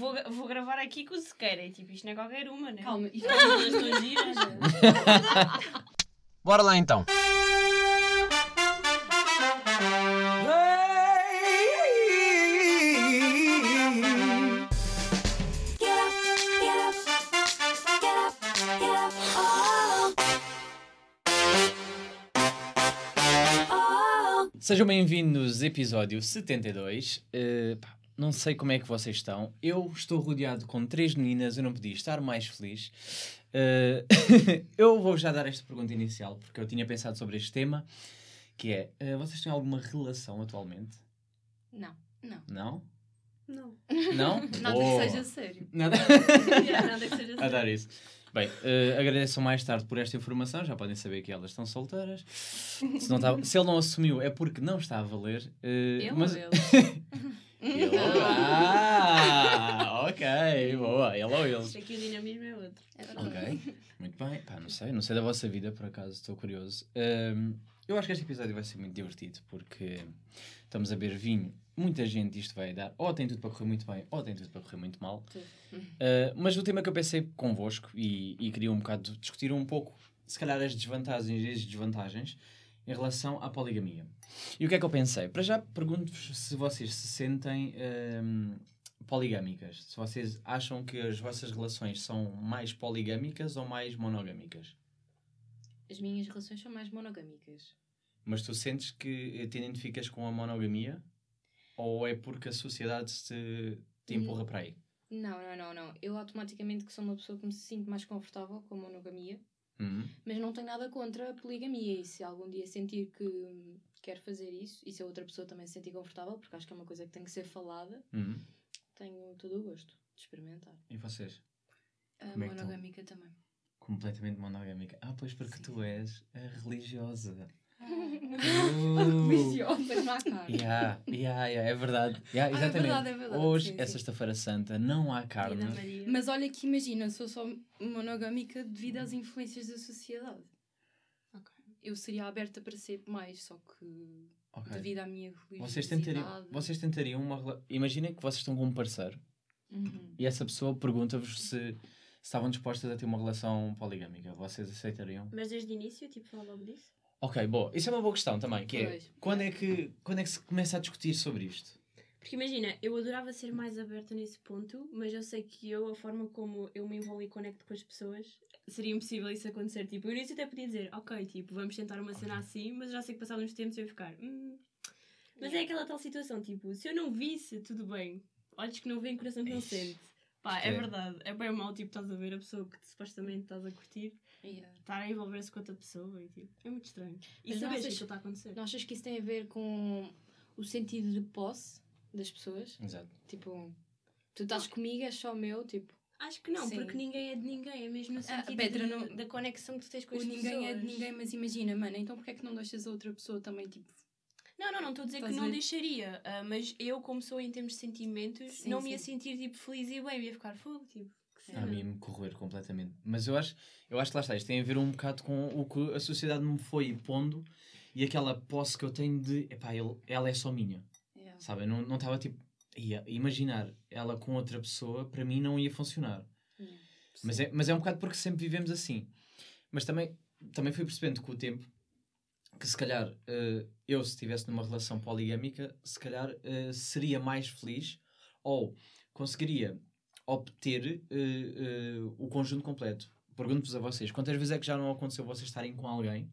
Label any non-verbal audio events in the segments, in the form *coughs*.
vou, vou gravar aqui com o Sequeira. E tipo, isto não é qualquer uma, né? Calma, isto Todas as tuas giras. *laughs* Bora lá então. Sejam bem-vindos, episódio 72. Uh, pá, não sei como é que vocês estão. Eu estou rodeado com três meninas, eu não podia estar mais feliz. Uh, *laughs* eu vou já dar esta pergunta inicial, porque eu tinha pensado sobre este tema, que é, uh, vocês têm alguma relação atualmente? Não. Não. Não? Não. Não? *laughs* Nada Boa. que seja sério. Nada. *laughs* Yeah, nada que seja a sério. dar isso. Bem, eh, agradeço mais tarde por esta informação. Já podem saber que elas estão solteiras. Se, não tá- se ele não assumiu, é porque não está a valer. eh, Eu mas... ou ele? Ele. Ah, ok, boa. Ele ou eles. Isto aqui o dinamismo é outro. É. Ok, muito bem. Pá, não sei, não sei da vossa vida, por acaso, estou curioso. Ahm, eu acho que este episódio vai ser muito divertido porque estamos a beber vinho. Muita gente isto vai dar, ou tem tudo para correr muito bem, ou tem tudo para correr muito mal. Ah, mas o tema que eu pensei convosco e, e queria um bocado discutir um pouco, se calhar, as desvantagens e as desvantagens em relação à poligamia. E o que é que eu pensei? Para já pergunto-vos se vocês se sentem ahm, poligâmicas. Se vocês acham que as vossas relações são mais poligâmicas ou mais monogâmicas. As minhas relações são mais monogâmicas. Mas tu sentes que te identificas com a monogamia? Ou é porque a sociedade te, te empurra para aí? Não, não, não, não. Eu automaticamente que sou uma pessoa que me sinto mais confortável com a monogamia, Uhum. mas não tenho nada contra a poligamia. E se algum dia sentir que quero fazer isso, e se a outra pessoa também se sentir confortável, porque acho que é uma coisa que tem que ser falada, Uhum. tenho todo o gosto de experimentar. E vocês? A Como é monogâmica também. Completamente monogâmica. Ah, pois porque Sim. tu és a religiosa. Religiosa, não há carne. Yeah, yeah, yeah, é verdade. Yeah, Ah, é exatamente. verdade, é verdade, Hoje sim, é sexta-feira santa, não há carne. Mas olha que imagina, sou só monogâmica devido às influências da sociedade. Eu seria aberta para ser mais, só que Ok. devido à minha religiosidade. Vocês tentariam, vocês tentariam uma Imaginem que vocês estão com um parceiro Uhum. e essa pessoa pergunta-vos se, se estavam dispostas a ter uma relação poligâmica. Vocês aceitariam? Mas desde o início, tipo, falar logo disso? Ok, boa. Isso é uma boa questão também, que é Pois. quando é que, quando é que se começa a discutir sobre isto? Porque imagina, eu adorava ser mais aberta nesse ponto, mas eu sei que eu, a forma como eu me envolvo e conecto com as pessoas, seria impossível isso acontecer. Tipo, eu início até podia dizer, ok, tipo, vamos tentar uma cena assim, mas eu já sei que passados uns tempos eu ia ficar, "Hum." Mas é aquela tal situação, tipo, se eu não visse, tudo bem. Olhos que não veem, coração que não Ixi. sente. Pá, é é- verdade. É bem mau, tipo, estás a ver a pessoa que supostamente estás a curtir, Yeah. estar a envolver-se com outra pessoa e tipo, é muito estranho. E Mas sabes não que está a acontecer. Não achas que isso tem a ver com o sentido de posse das pessoas? Exato. Tipo, tu estás comigo, és só meu, tipo, Acho que não, Sim. porque ninguém é de ninguém, é mesmo no Ah, sentido Petra, de- não- da conexão que tu tens com o as ninguém é de pessoas. ninguém, mas imagina, mano, então porquê é que não deixas a outra pessoa também, tipo, Não, não, não estou a dizer que não ver? deixaria, ah, mas eu, como sou em termos de sentimentos, Sim, não me ia sim. sentir tipo feliz e bem, ia ficar fogo, tipo. A mim me corroer completamente. Mas eu acho, eu acho que lá está, isto tem a ver um bocado com o que a sociedade me foi pondo e aquela posse que eu tenho de, epá, ele, ela é só minha. yeah. Sabe? Eu não não estava tipo, ia imaginar ela com outra pessoa, para mim não ia funcionar. Yeah. Mas é, mas é um bocado porque sempre vivemos assim. Mas também, também fui percebendo com o tempo que se calhar eh, eu, se estivesse numa relação poligâmica, se calhar eh, seria mais feliz ou conseguiria obter eh, eh, o conjunto completo. Pergunto-vos a vocês, quantas vezes é que já não aconteceu vocês estarem com alguém,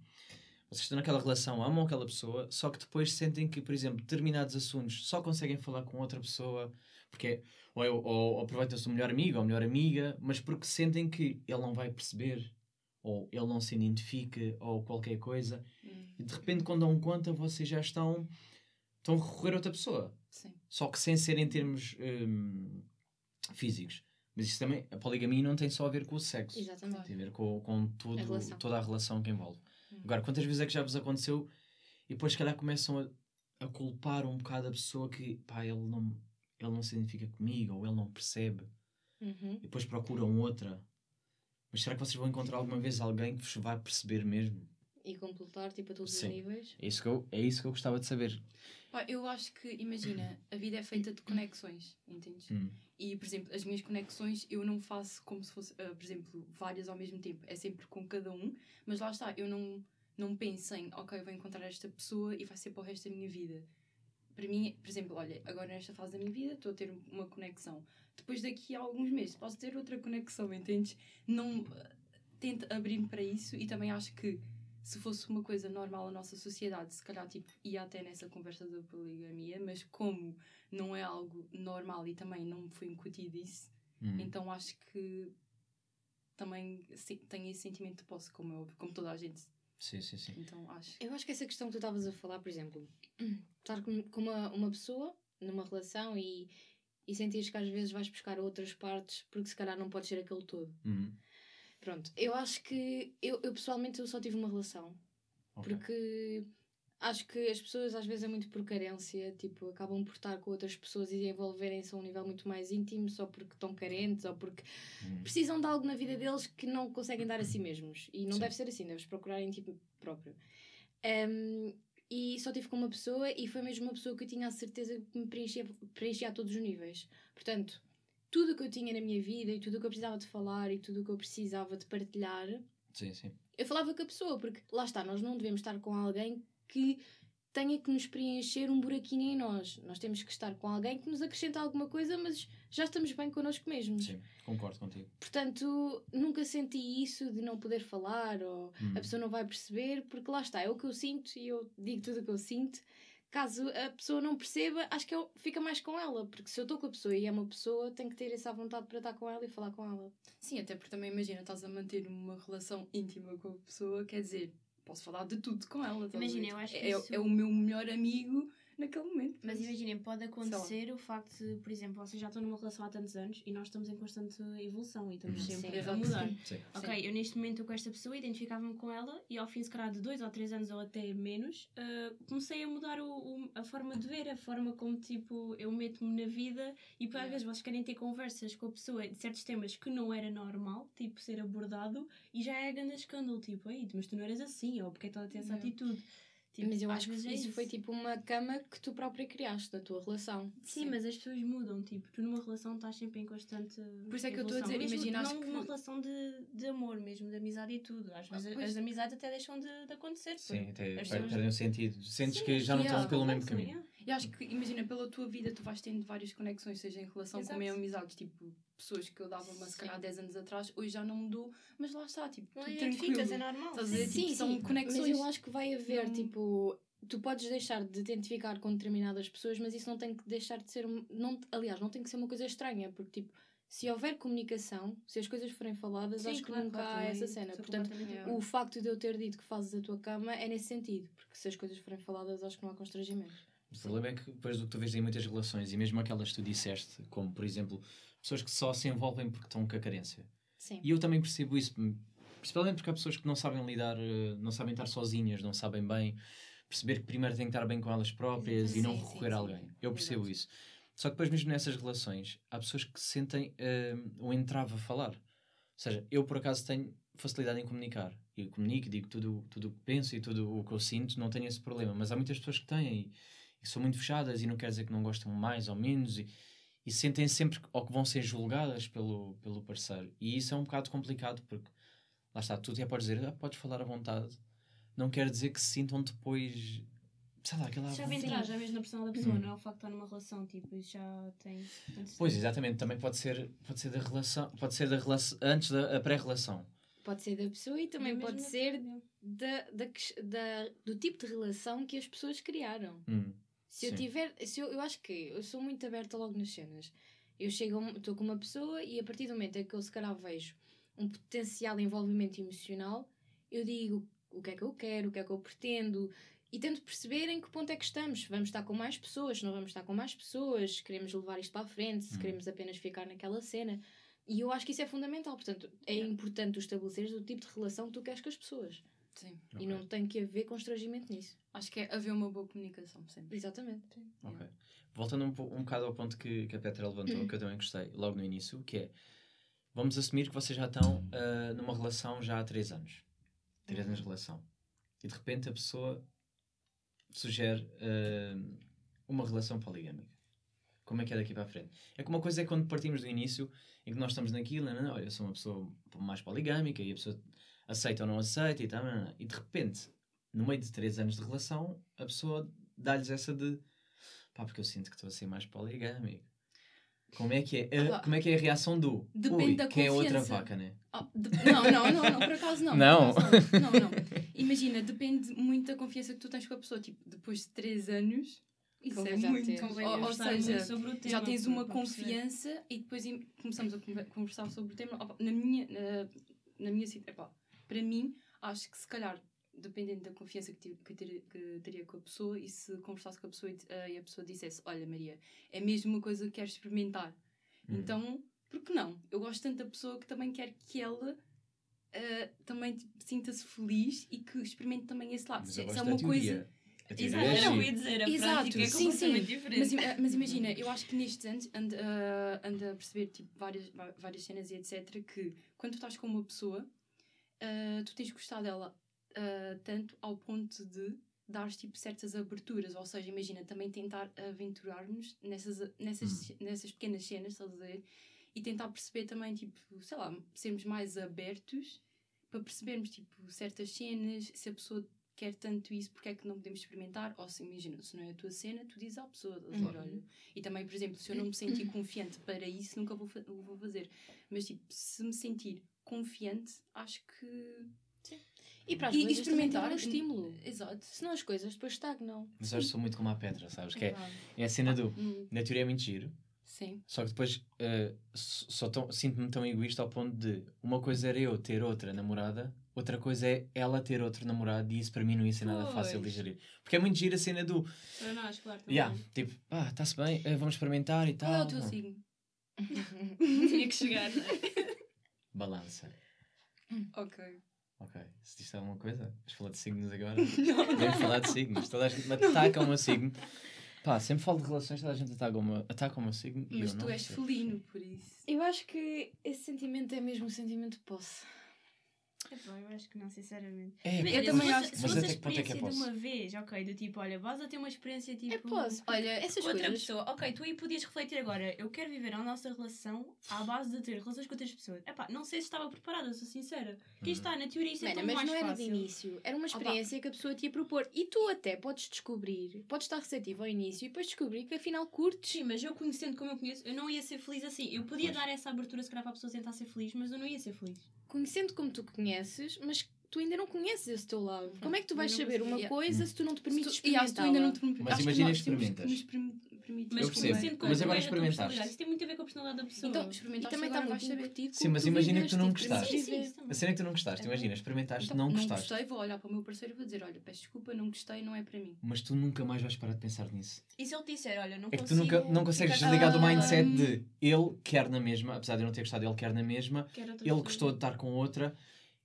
vocês estão naquela relação, amam aquela pessoa, só que depois sentem que, por exemplo, determinados assuntos só conseguem falar com outra pessoa, porque é- ou, é- ou, ou aproveitam-se do melhor amigo ou melhor amiga, mas porque sentem que ele não vai perceber, ou ele não se identifica, ou qualquer coisa, Hum, e de repente, quando dão conta, vocês já estão, estão a recorrer a outra pessoa. Sim. Só que sem ser em termos hum, físicos. Mas isso também, a poligamia não tem só a ver com o sexo. Exatamente. Tem a ver com, com tudo, A toda a relação que envolve. Hum. Agora, quantas vezes é que já vos aconteceu e depois, se calhar, começam a, a culpar um bocado a pessoa que, pá, ele não, ele não se identifica comigo ou ele não percebe Uhum. e depois procuram outra. Mas será que vocês vão encontrar alguma vez alguém que vos vai perceber mesmo? E completar tipo, a todos Sim. os níveis. É isso, que eu, é isso que eu gostava de saber. Pá, eu acho que, imagina, a vida é feita de conexões, entendes? Hum. E, por exemplo, as minhas conexões eu não faço como se fosse, uh, por exemplo, várias ao mesmo tempo. É sempre com cada um, mas lá está, eu não, não penso em, ok, vou encontrar esta pessoa e vai ser para o resto da minha vida. Para mim, por exemplo, olha, agora nesta fase da minha vida estou a ter uma conexão. Depois daqui a alguns meses posso ter outra conexão, entendes? Não tento abrir-me para isso e também acho que se fosse uma coisa normal na nossa sociedade, se calhar tipo, ia até nessa conversa da poligamia, mas como não é algo normal e também não me foi incutido isso, hum. então acho que também tenho esse sentimento de posse, como, eu, como toda a gente. Sim, sim, sim. Então acho. Eu acho que essa questão que tu estavas a falar, por exemplo, *clears throat* estar com, com uma, uma pessoa numa relação e, e sentires que às vezes vais buscar outras partes porque se calhar não pode ser aquele todo. Uhum. Pronto, eu acho que eu, eu pessoalmente eu só tive uma relação. Okay. Porque acho que as pessoas às vezes é muito por carência, tipo, acabam por estar com outras pessoas e envolverem-se a um nível muito mais íntimo só porque estão carentes ou porque hum. precisam de algo na vida deles que não conseguem dar a si mesmos. E não Sim. deve ser assim, deves procurar em ti próprio. Um, e só tive com uma pessoa e foi mesmo uma pessoa que eu tinha a certeza que me preenchia, preenchia a todos os níveis. Portanto, tudo o que eu tinha na minha vida e tudo o que eu precisava de falar e tudo o que eu precisava de partilhar. Sim, sim. Eu falava com a pessoa, porque lá está, nós não devemos estar com alguém que tenha que nos preencher um buraquinho em nós. Nós temos que estar com alguém que nos acrescenta alguma coisa, mas já estamos bem connosco mesmos. Sim, concordo contigo. Portanto, nunca senti isso de não poder falar ou hum. a pessoa não vai perceber, porque lá está, é o que eu sinto e eu digo tudo o que eu sinto caso a pessoa não perceba, acho que eu, fica mais com ela, porque se eu estou com a pessoa e é uma pessoa, tenho que ter essa vontade para estar com ela e falar com ela. Sim, até porque também imagina, estás a manter uma relação íntima com a pessoa, quer dizer, posso falar de tudo com ela. Imagina, eu acho que é, isso... é o meu melhor amigo naquele momento. Mas imaginem, pode acontecer o facto de, por exemplo, vocês já estão numa relação há tantos anos e nós estamos em constante evolução e estamos uhum. sempre Sim, a mudar. Sim. Ok, Sim. eu neste momento com esta pessoa identificava-me com ela e ao fim, se calhar, de dois ou três anos ou até menos, uh, comecei a mudar o, o, a forma de ver, a forma como, tipo, eu meto-me na vida e, por às vezes, vocês querem ter conversas com a pessoa de certos temas que não era normal, tipo, ser abordado e já é grande escândalo, tipo, aí, mas tu não eras assim, ou porque é que ela tem essa atitude. Tipo, mas eu acho que isso, é isso foi tipo uma cama que tu própria criaste da tua relação. Sim, Sim, mas as pessoas mudam, tipo, tu numa relação estás sempre em constante. Por isso é que eu estou a dizer, imagina. Não que... uma relação de, de amor mesmo, de amizade e tudo. Às vezes pois... as amizades até deixam de, de acontecer. Sim, até pessoas... perdem o sentido. Sentes Sim, que já não estão pelo mesmo caminho. E acho que, imagina, pela tua vida tu vais tendo várias conexões, seja em relação Exato. com em amizades, tipo, pessoas que eu dava uma, se calhar, há 10 anos atrás, hoje já não mudou, mas lá está, tipo, não tu tranquilo. é normal. Estás a dizer, sim, tipo, sim, são conexões. Mas eu acho que vai haver, não... tipo, tu podes deixar de identificar com determinadas pessoas, mas isso não tem que deixar de ser. Não, aliás, não tem que ser uma coisa estranha, porque tipo. Se houver comunicação, se as coisas forem faladas, Sim, acho claro, que nunca claro, há essa cena. Portanto, o facto de eu ter dito que fazes a tua cama é nesse sentido, porque se as coisas forem faladas, acho que não há constrangimento. O problema é que depois do que tu vês em muitas relações, e mesmo aquelas que tu disseste, como por exemplo, pessoas que só se envolvem porque estão com a carência. Sim. E eu também percebo isso, principalmente porque há pessoas que não sabem lidar, eh, não sabem estar sozinhas, não sabem bem perceber que primeiro têm que estar bem com elas próprias sim, e não recorrer sim, a alguém. Eu percebo Exato. isso. Só que depois, mesmo nessas relações, há pessoas que se sentem uh, um entrave a falar. Ou seja, eu por acaso tenho facilidade em comunicar. Eu comunico, digo tudo, tudo o que penso e tudo o que eu sinto, não tenho esse problema. Mas há muitas pessoas que têm e, e são muito fechadas e não quer dizer que não gostam mais ou menos e, e sentem sempre ou que vão ser julgadas pelo, pelo parceiro. E isso é um bocado complicado porque lá está, tu já podes dizer, ah, podes falar à vontade, não quer dizer que se sintam depois sei lá, aquela Já vem entrar, já mesmo na personal da pessoa, hum. não é o facto de estar numa relação, tipo, já tem. Pois, exatamente, também pode ser, pode ser da relação, pode ser da relação, antes da pré-relação. Pode ser da pessoa e também é pode ser da, da, da, do tipo de relação que as pessoas criaram. Hum. Se Sim. eu tiver, se eu, eu acho que eu sou muito aberta logo nas cenas. Eu chego, estou com uma pessoa e a partir do momento em que eu se calhar vejo um potencial envolvimento emocional, eu digo o que é que eu quero, o que é que eu pretendo e tento perceber em que ponto é que estamos. Vamos estar com mais pessoas, não vamos estar com mais pessoas, queremos levar isto para a frente, se hum. queremos apenas ficar naquela cena. E eu acho que isso é fundamental. Portanto, é importante tu estabeleceres o tipo de relação que tu queres com as pessoas. Sim. Okay. E não tem que haver constrangimento nisso. Acho que é haver uma boa comunicação sempre. Exatamente. Sim. Ok. Voltando um, um bocado ao ponto que, que a Petra levantou, que eu também gostei logo no início, que é vamos assumir que vocês já estão uh, numa relação já há 3 anos. 3 anos de relação. e de repente a pessoa sugere uh, uma relação poligâmica. Como é que é daqui para a frente? É que uma coisa é quando partimos do início em que nós estamos naquilo, não, não, olha, eu sou uma pessoa mais poligâmica e a pessoa aceita ou não aceita e tal, e de repente, no meio de três anos de relação, a pessoa dá-lhes essa de pá, porque eu sinto que estou a ser mais poligâmico. Como é que é? A, como é que é a reação do? Depende Ui, da que é outra vaca, né? Oh, de... Não, não, não, não, por acaso não. Não. Acaso, não. não, não. Imagina, depende muito da confiança que tu tens com a pessoa. Tipo, depois de três anos, isso é muito. Ou, ou seja, tema, já tens uma confiança e depois começamos a conversar sobre o tema. Na minha, na, na minha situação, para mim, acho que se calhar dependendo da confiança que, que, ter, que, teria com a pessoa e se conversasse com a pessoa e, uh, e, a pessoa dissesse olha Maria, é mesmo uma coisa que queres experimentar uhum. então, por que não? Eu gosto tanto da pessoa que também quer que ela uh, também tipo, sinta-se feliz e que experimente também esse lado. se, é uma coisa Exato, é não, ia dizer, a Exato, prática é sim, sim. diferente. Mas, eh, mas, imagina, eu acho que nestes anos ando, uh, ando a perceber tipo, várias, várias cenas e etc. que quando tu estás com uma pessoa, uh, tu tens gostado dela uh, tanto ao ponto de dar tipo certas aberturas, ou seja, imagina também tentar aventurar-nos nessas, nessas, hum. nessas pequenas cenas, estás a dizer? E tentar perceber também, tipo, sei lá, sermos mais abertos para percebermos, tipo, certas cenas, se a pessoa quer tanto isso, porque é que não podemos experimentar? Ou se, imagina, se não é a tua cena, tu dizes à pessoa, uhum. olha. E também, por exemplo, se eu não me sentir confiante para isso, nunca vou, vou fazer. Mas, tipo, se me sentir confiante, acho que e para as e, coisas experimentar um estímulo. Exato. Senão as coisas depois estagnam. Mas eu sou muito como a Petra, sabes? Que é, é a cena do. Hum. Na teoria é muito giro. Sim. Só que depois uh, só sinto-me tão egoísta ao ponto de uma coisa era eu ter outra namorada, outra coisa é ela ter outro namorado e isso para mim não ia ser nada pois. fácil de gerir. Porque é muito giro a cena do. Para nós, claro. Também. Yeah, tipo, ah, está-se bem, uh, vamos experimentar e tal. Qual é o teu signo? *laughs* *laughs* Tinha que chegar, não é? Balança. Ok. Ok. Se diz alguma coisa, vamos falar de signos agora? *laughs* Vamos falar de signos. Toda a gente me ataca o meu signo. Pá, sempre falo de relações, toda a gente ataca o meu, ataca o meu signo. Mas tu és felino, por isso. Eu acho que esse sentimento é mesmo um sentimento de posse. É bom, eu acho que não, sinceramente. É, eu também acho. Se fosse a experiência é de uma vez, ok, do tipo, olha, vais a ter uma experiência tipo. É posso. Olha, essas outra coisas. pessoa, ok, tu aí podias refletir agora, eu quero viver a nossa relação à base de ter relações com outras pessoas. Epá, não sei se estava preparada, sou sincera. Quem uhum. está, na teoria, isso é Mano, tão mas mais não era fácil. de início, era uma experiência Opa. que a pessoa te ia propor. E tu até podes descobrir, podes estar receptivo ao início e depois descobrir que afinal curtes. Sim, mas eu conhecendo como eu conheço, eu não ia ser feliz assim. Eu podia pois. dar essa abertura se calhar para a pessoa tentar ser feliz, mas eu não ia ser feliz. Conhecendo como tu conheces, mas tu ainda não conheces esse teu lado. Como é que tu vais saber uma coisa se tu não te permites experimentar? Tu ainda não te permites. Mas imagina Mas eu percebo. Mas agora experimentaste. Isso tem muito a ver com a personalidade da pessoa. Então, experimentaste e também está muito invertido. Sim, mas imagina que tu não gostaste. A cena é que tu não gostaste. Imagina, experimentaste, não gostaste. Não gostei, vou olhar para o meu parceiro e vou dizer: olha, peço desculpa, não gostei, não é para mim. Mas tu nunca mais vais parar de pensar nisso. E se ele disser: olha, não consigo. É que tu nunca, não consegues desligar do mindset de ele quer na mesma, apesar de eu não ter gostado, ele quer na mesma, ele gostou de estar com outra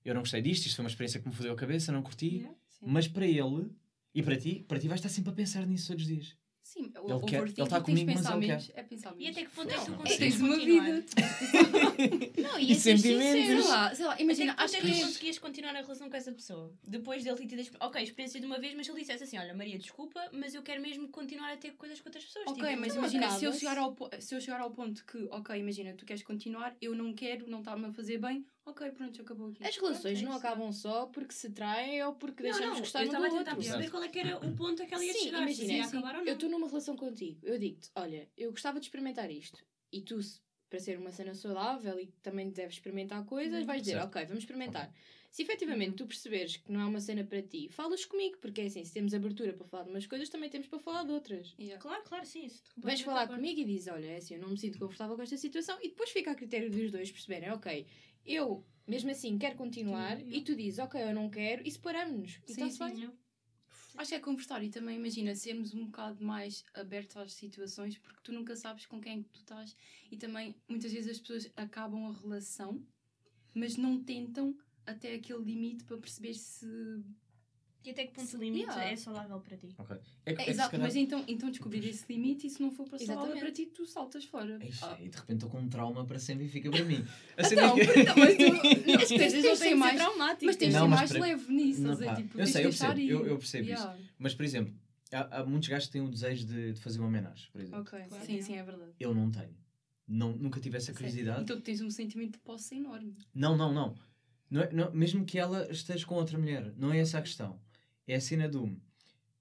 eu não gostei disto, isto foi uma experiência que me fodeu a cabeça, não curti. Yeah, mas para ele e para ti, para ti vais estar sempre a pensar nisso todos os dias. Sim, ele, o quer, ele está comigo, mas ele quer. É pensar E até que ponto é que tu consegues uma vida. *laughs* não, e, e sentimentos. Sei lá, sei lá, imagina, acho que... tu conseguias continuar a relação com essa pessoa. Depois dele ter tido, ok, experiência de uma vez, mas ele dissesse assim, olha, Maria, desculpa, mas eu quero mesmo continuar a ter coisas com outras pessoas. Ok, tipo, mas imagina, se eu, chegar ao, se eu chegar ao ponto que, ok, imagina, tu queres continuar, eu não quero, não está-me a fazer bem, ok, pronto, acabou aqui. As relações okay, não acabam só porque se traem ou porque não, deixamos não, gostar um do outro. Eu estava a tentar perceber qual é que era o ponto a que ela ia Sim, chegar, imagina, se ia acabar ou não. Eu estou numa relação contigo, eu digo-te, olha, eu gostava de experimentar isto. E tu, para ser uma cena saudável e também deves experimentar coisas, uhum. vais dizer, certo. ok, vamos experimentar. Okay. Se efetivamente uhum. tu perceberes que não é uma cena para ti, falas comigo, porque é assim, se temos abertura para falar de umas coisas, também temos para falar de outras. Yeah. Claro, claro, sim. Isso Vens falar comigo e dizes, olha, é assim, eu não me sinto confortável com esta situação, e depois fica a critério dos dois perceberem, ok, eu mesmo assim quero continuar sim, e tu dizes, ok, eu não quero, e separamos-nos. E sim, sim, Acho que é conversar e também imagina sermos um bocado mais abertos às situações porque tu nunca sabes com quem é que tu estás. E também muitas vezes as pessoas acabam a relação mas não tentam até aquele limite para perceber se E até que ponto limite yeah. é saudável para ti? Okay. É, é, é exato, calhar... mas então, então descobrir esse limite e se não for para saudável para ti, tu saltas fora. Eixa, ah. E de repente estou com um trauma para sempre e fica para mim. *laughs* Assim, então, que... então, mas tu *laughs* não, tens, tens, tens de ser mais traumático. Mas tens de ser mais para... leve nisso. Não, dizer, tipo, eu sei, eu percebo, ir... eu, eu percebo yeah. isso. Mas, por exemplo, há, há, muitos gajos que têm o desejo de, de fazer uma homenagem, por exemplo. Ok, claro. sim, sim, é verdade. Eu não tenho. Não, nunca tive essa curiosidade. Então tu tens um sentimento de posse enorme. Não, não, não. não, é, não mesmo que ela esteja com outra mulher, não é essa a questão é a cena do.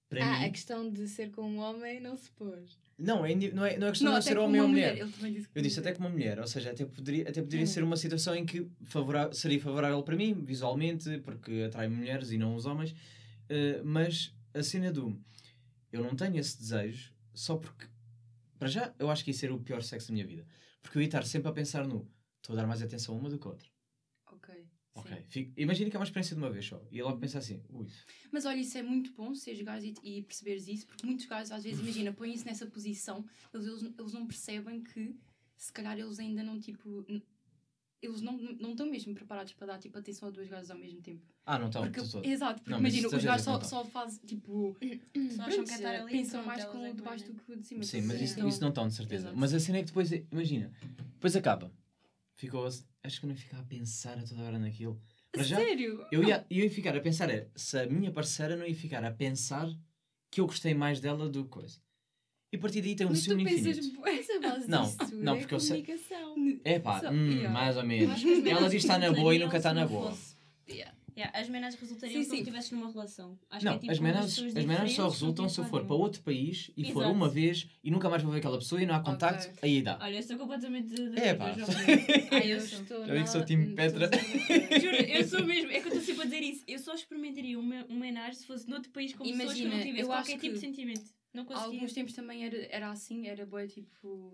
Para ah, mim, a questão de ser com um homem não se pôs. Não, é, não, é, não é questão não, de ser homem ou mulher. mulher. Disse eu disse até como uma mulher, ou seja, até poderia, até poderia hum. ser uma situação em que favora, seria favorável para mim, visualmente, porque atrai mulheres e não os homens, uh, mas a cena do. Eu não tenho esse desejo só porque. Para já, eu acho que ia ser o pior sexo da minha vida. Porque eu ia estar sempre a pensar no. Estou a dar mais atenção a uma do que a outra. Ok. Fico, imagina que é uma experiência de uma vez só. E ela pensa assim, ui. Mas olha, isso é muito bom seres gajo e, e, perceberes isso, porque muitos gajos às vezes, imagina, *laughs* põem-se nessa posição, eles, eles, eles não percebem que se calhar eles ainda não, tipo. Eles não, não estão mesmo preparados para dar tipo, atenção a dois gajos ao mesmo tempo. Ah, não estão. Exato, porque não, imagina, os gajos só, só fazem tipo. Só acham que estar ali. Pensam mais com o de baixo do que o de cima. Sim, mas isso, isso não estão, de certeza. Exato. Mas a cena é que depois, imagina, depois acaba. Ficou. Acho que não ia ficar a pensar a toda hora naquilo. Mas já, Sério? Eu ia, eu ia ficar a pensar, é, se a minha parceira não ia ficar a pensar que eu gostei mais dela do que coisa. E a partir daí tem um ciúme infinito. Mas não, disso, não, é porque eu sei. É pá, hum, mais ou menos. Ela diz que está na boa e nunca está na boa. Yeah. As menas resultariam sim, se estivesses numa relação. Acho não, que é, tipo, as menas, as menas só resultam se eu for para outro país e Exato. for uma vez e nunca mais vou ver aquela pessoa e não há contacto, okay. aí dá. Olha, eu estou completamente de, de é pá. *laughs* Ai, eu estou. Já vi que sou time Petra. Juro, eu sou mesmo. É que eu estou sempre a dizer isso. Eu só experimentaria uma, uma menagem se fosse noutro país com Imagina, pessoas que não tivesse qualquer tipo de sentimento. Não conseguia. Há alguns tempos também era, era assim, era boa tipo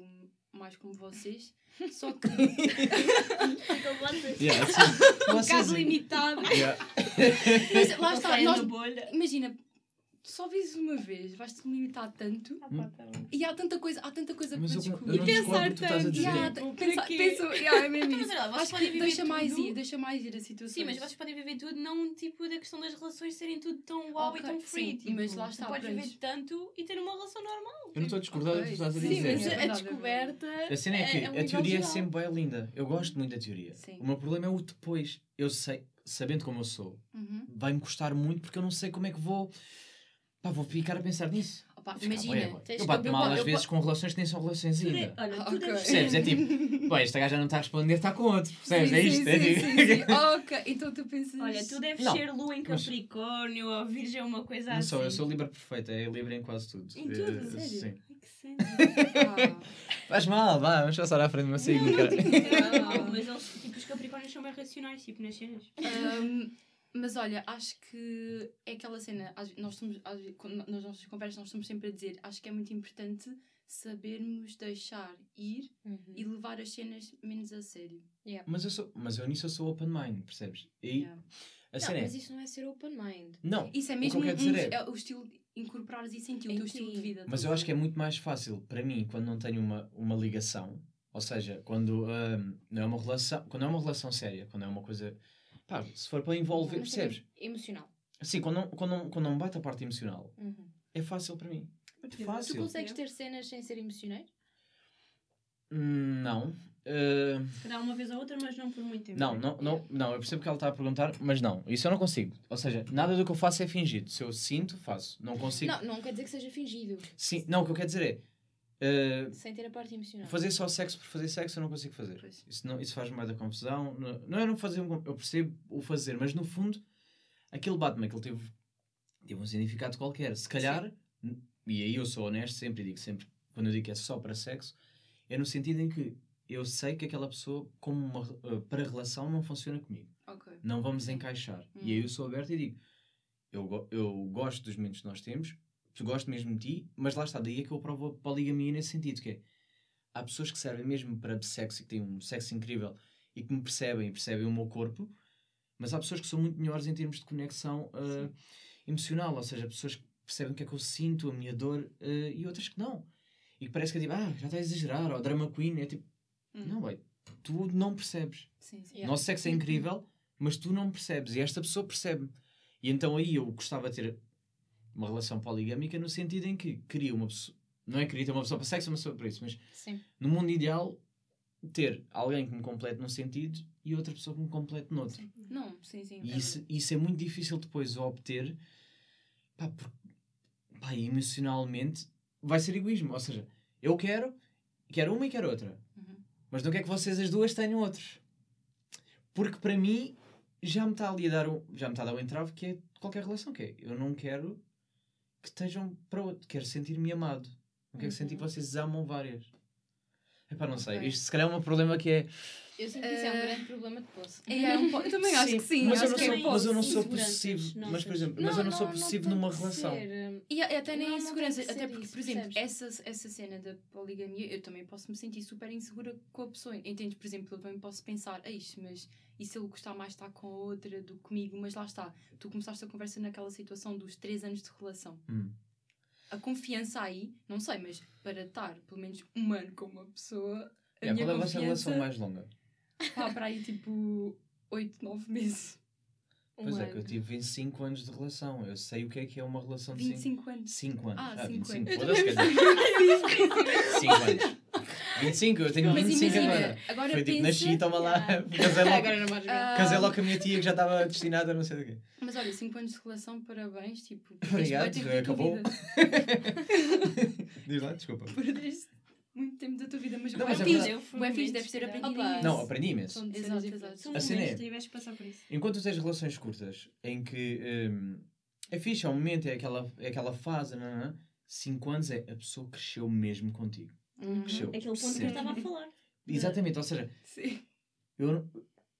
mais como vocês. Só *laughs* que. Ficam. Yeah, assim, um caso limitado. Yeah. Mas lá está. Nós, imagina, só vezes uma vez, vais-te limitar tanto. Ah, pá, tá e há tanta coisa, há tanta coisa mas para descobrir. E pensar tanto. Yeah, pensa, penso, yeah, é mesmo isso. Mas, Acho que deixa tudo. mais ir, deixa mais ir a situação. Sim, mas vocês podem viver tudo, não tipo da questão das relações serem tudo tão wow okay, e tão free. Sim, tipo, mas lá está. Podes viver tanto e ter uma relação normal. Eu não estou a discordar do que estás a dizer. Sim, mas a descoberta. A cena é que é, é a teoria é sempre bem linda. Eu gosto muito da teoria. O meu problema é o depois. Eu sei, sabendo como eu sou, uhum. vai-me custar muito porque eu não sei como é que vou Pá, vou ficar a pensar nisso. Opa, imagina, eu bato mal às vezes com relações que nem são relações ainda. Olha. Percebes? É tipo, pô, esta gaja não está a responder, está com outro. Percebes? É isto? Sim, é tipo... sim, sim. *laughs* ok, então tu pensas. Olha, tu deves ser lua em Capricórnio ou Virgem, uma coisa não assim. Não sou, eu sou Libra perfeita, é Libra em quase tudo. Em tudo? Uh, sério? Sim. Ah. *laughs* Faz mal, vá, vamos passar à frente de uma signo, cara. Não, *laughs* mas eles, tipo, os Capricórnios são bem racionais, tipo, nas cenas. Mas olha, acho que é aquela cena, nós estamos, nas nossas conversas, nós estamos sempre a dizer, acho que é muito importante sabermos deixar ir uhum. e levar as cenas menos a sério. Yeah. Mas, eu sou, mas eu nisso eu sou open mind, percebes? E yeah. a cena não, é... mas isso não é ser open mind. Não, isso é mesmo o, que um, é... é... o estilo incorporares e sentir o teu estilo de vida. Mas eu acho que é muito mais fácil para mim quando não tenho uma, uma ligação, ou seja, quando um, não é uma relação, quando é uma relação séria, quando é uma coisa Pá, se for para envolver, percebes? Emocional. Sim, quando não, quando não, quando não bate a parte emocional, uhum. é fácil para mim. Muito fácil. Tu consegues ter cenas sem ser emocionais? Não. Uh... Se calhar uma vez ou outra, mas não por muito tempo. Não, não, não, não, eu percebo que ela está a perguntar, mas não, isso eu não consigo. Ou seja, nada do que eu faço é fingido. Se eu sinto, faço. Não consigo. Não, não quer dizer que seja fingido. Sim, não, o que eu quero dizer é Uh, Sem ter a parte emocional. Fazer só sexo por fazer sexo eu não consigo fazer. Isso, não, isso faz mais da confusão. Não, não é não fazer, eu percebo o fazer, mas no fundo, aquele Batman que ele teve, teve um significado qualquer. Se calhar, Sim. e aí eu sou honesto sempre e digo sempre, quando eu digo que é só para sexo, é no sentido em que eu sei que aquela pessoa, como uma, uh, para relação, não funciona comigo. Okay. Não vamos encaixar. Hum. E aí eu sou aberto e digo: eu, eu gosto dos momentos que nós temos, gosto mesmo de ti, mas lá está, daí é que eu aprovo a poligamia nesse sentido, que é, há pessoas que servem mesmo para sexo e que têm um sexo incrível e que me percebem e percebem o meu corpo, mas há pessoas que são muito melhores em termos de conexão uh, emocional, ou seja, pessoas que percebem o que é que eu sinto, a minha dor, uh, e outras que não. E que parece que é tipo, ah, já está a exagerar, ou drama queen, é tipo, hum. não, bem, tu não percebes. Sim, sim. Nosso sexo é incrível, mas tu não percebes, e esta pessoa percebe-me. E então aí eu gostava de ter uma relação poligâmica no sentido em que queria uma pessoa. Não é queria ter uma pessoa para sexo, uma pessoa para isso, mas Sim. no mundo ideal ter alguém que me complete num sentido e outra pessoa que me complete noutro. Sim. Não, sim, sim. E é isso, isso é muito difícil depois de obter, pá, por, pá, emocionalmente vai ser egoísmo. Ou seja, eu quero, quero uma e quero outra. Uhum. Mas não quero que vocês as duas tenham outros. Porque para mim já me está ali a dar um, já me está a dar um entrave que é qualquer relação que é. Eu não quero que estejam para outro. Quero sentir-me amado. Não quero uhum. sentir que vocês amam várias. Epá, não sei. Isto se calhar é um problema que é. Eu sinto que isso é um grande problema de poço. É, é eu também acho que sim. Mas, eu não, sou, é mas eu não sou possessivo. Mas, por exemplo, não, mas eu não, não sou possessivo numa relação. E até nem insegurança. Até porque, isso, por exemplo, essa, essa cena da poligamia, eu também posso me sentir super insegura com a pessoa. Entendes? Por exemplo, eu também posso pensar, eis, mas e se ele gostar mais estar com a outra do que comigo? Mas lá está. Tu começaste a conversa naquela situação dos 3 anos de relação. A confiança aí, não sei, mas para estar pelo menos um ano com uma pessoa. A yeah, minha qual é a vossa relação mais longa? Pá, para aí tipo 8, 9 meses. Pois um é, ano. que eu tive 25 anos de relação. Eu sei o que é que é uma relação de 25 cinco... anos. 5 anos. Ah, ah 5 25. Foda-se, quer dizer. *laughs* 5 anos. 25, eu tenho 25 imagina, agora. agora. Foi tipo, nasci, toma lá. *laughs* Casei logo, agora não casei logo com a minha tia que já estava destinada a não sei do quê. Mas olha, 5 anos de relação, parabéns. Tipo, *laughs* Obrigado, acabou. *laughs* Diz lá, desculpa. Perdeste muito tempo da tua vida, mas não, o é fixe, o é fixe, deves ter aprendido imenso. Não, aprendi imenso. Exato, exato. A cena é, enquanto tu tens relações curtas, em que um, é fixe, é um momento, é aquela, é aquela fase, não, não, não, 5 anos é a pessoa cresceu mesmo contigo. Uhum. Aquele ponto que eu estava a falar. Exatamente, ou seja, Sim. Eu,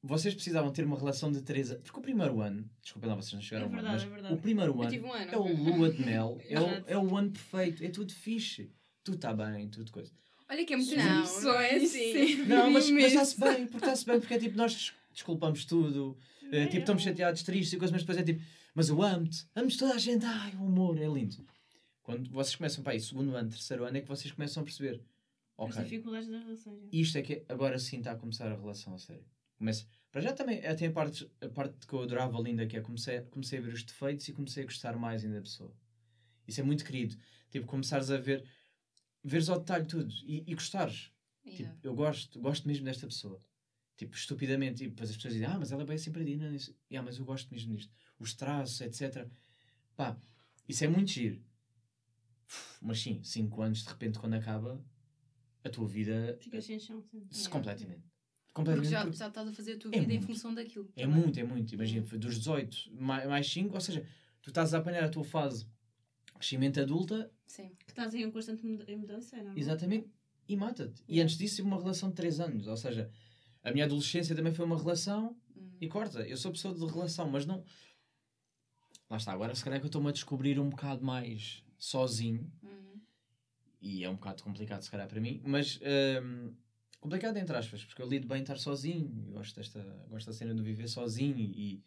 vocês precisavam ter uma relação de 3 anos. Porque o primeiro ano, desculpem lá, vocês não chegaram é verdade, ano, mas é o primeiro ano, um ano, é o lua de mel, *laughs* é, o, é o ano perfeito, é tudo fixe. Tudo está bem, tudo coisa. Olha que é muito não, não é assim. Não, mas, mas está-se bem, porque está-se bem, porque é tipo, nós desculpamos tudo, é, tipo, estamos chateados, tristes e coisas, mas depois é tipo, mas eu amo-te, amo-te toda a gente, ai, o amor é lindo. Quando vocês começam para aí, segundo ano, terceiro ano, é que vocês começam a perceber. Okay, As dificuldades da relação. Já. Isto é que agora sim está a começar a relação a sério. Começa, para já também até a parte, a parte que eu adorava linda, que é comecei, comecei a ver os defeitos e comecei a gostar mais ainda da pessoa. Isso é muito querido. Tipo, começares a ver veres ao detalhe tudo e, e gostares. Yeah. Tipo, eu gosto, gosto mesmo desta pessoa. Tipo, estupidamente. E depois as pessoas dizem, ah, mas ela é bem assim para ti. Não, isso. Yeah, mas eu gosto mesmo disto. Os traços, etc. Pá, isso é muito giro. Mas sim, 5 anos de repente, quando acaba, a tua vida. Ficas sem chão, sim. Completamente. Completamente. Porque já, já estás a fazer a tua é vida muito. em função daquilo. É também. muito, é muito. Imagina, dos 18 mais 5, ou seja, tu estás a apanhar a tua fase crescimento adulta. Sim. Que estás em constante mudança, não é? Exatamente. E mata-te. E antes disso tive uma relação de 3 anos. Ou seja, a minha adolescência também foi uma relação hum. e corta. Eu sou pessoa de relação, mas não. Lá está, agora se calhar que eu estou-me a descobrir um bocado mais sozinho. Uhum. E é um bocado complicado, se calhar, para mim. Mas. Um, complicado entre aspas, porque eu lido bem estar sozinho. Gosto desta, gosto da cena de viver sozinho e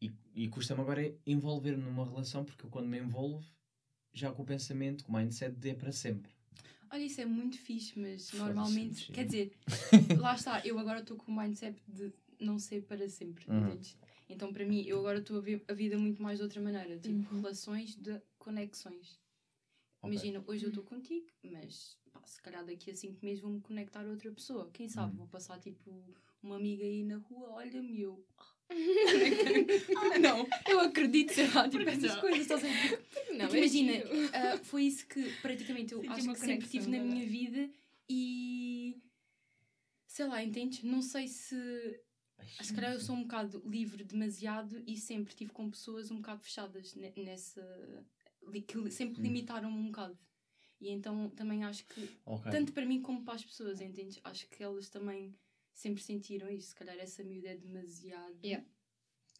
e, e custa-me agora envolver-me numa relação, porque eu quando me envolvo, já com o pensamento, com o mindset de é para sempre. Olha, isso é muito fixe, mas normalmente, quer dizer, *laughs* lá está, eu agora estou com o mindset de não ser para sempre, uhum. Então, para mim, eu agora estou a ver a vida muito mais de outra maneira, tipo, uhum. relações de conexões. Okay. Imagina, hoje eu estou contigo, mas pá, se calhar daqui a 5 meses vou-me conectar a outra pessoa. Quem sabe, uhum. vou passar tipo uma amiga aí na rua, olha-me eu, *laughs* não, *laughs* eu acredito, sei lá, tipo, essas não? coisas. Estás *laughs* não, Porque imagina, uh, foi isso que praticamente eu acho que sempre tive na minha vida e sei lá, entendes? Não sei se. Se calhar eu sou um bocado livre demasiado e sempre tive com pessoas um bocado fechadas nessa. que sempre hum. limitaram-me um bocado. E então também acho que, okay. tanto para mim como para as pessoas, entendes? Acho que elas também sempre sentiram isso. Se calhar essa miúda é demasiado. Yeah.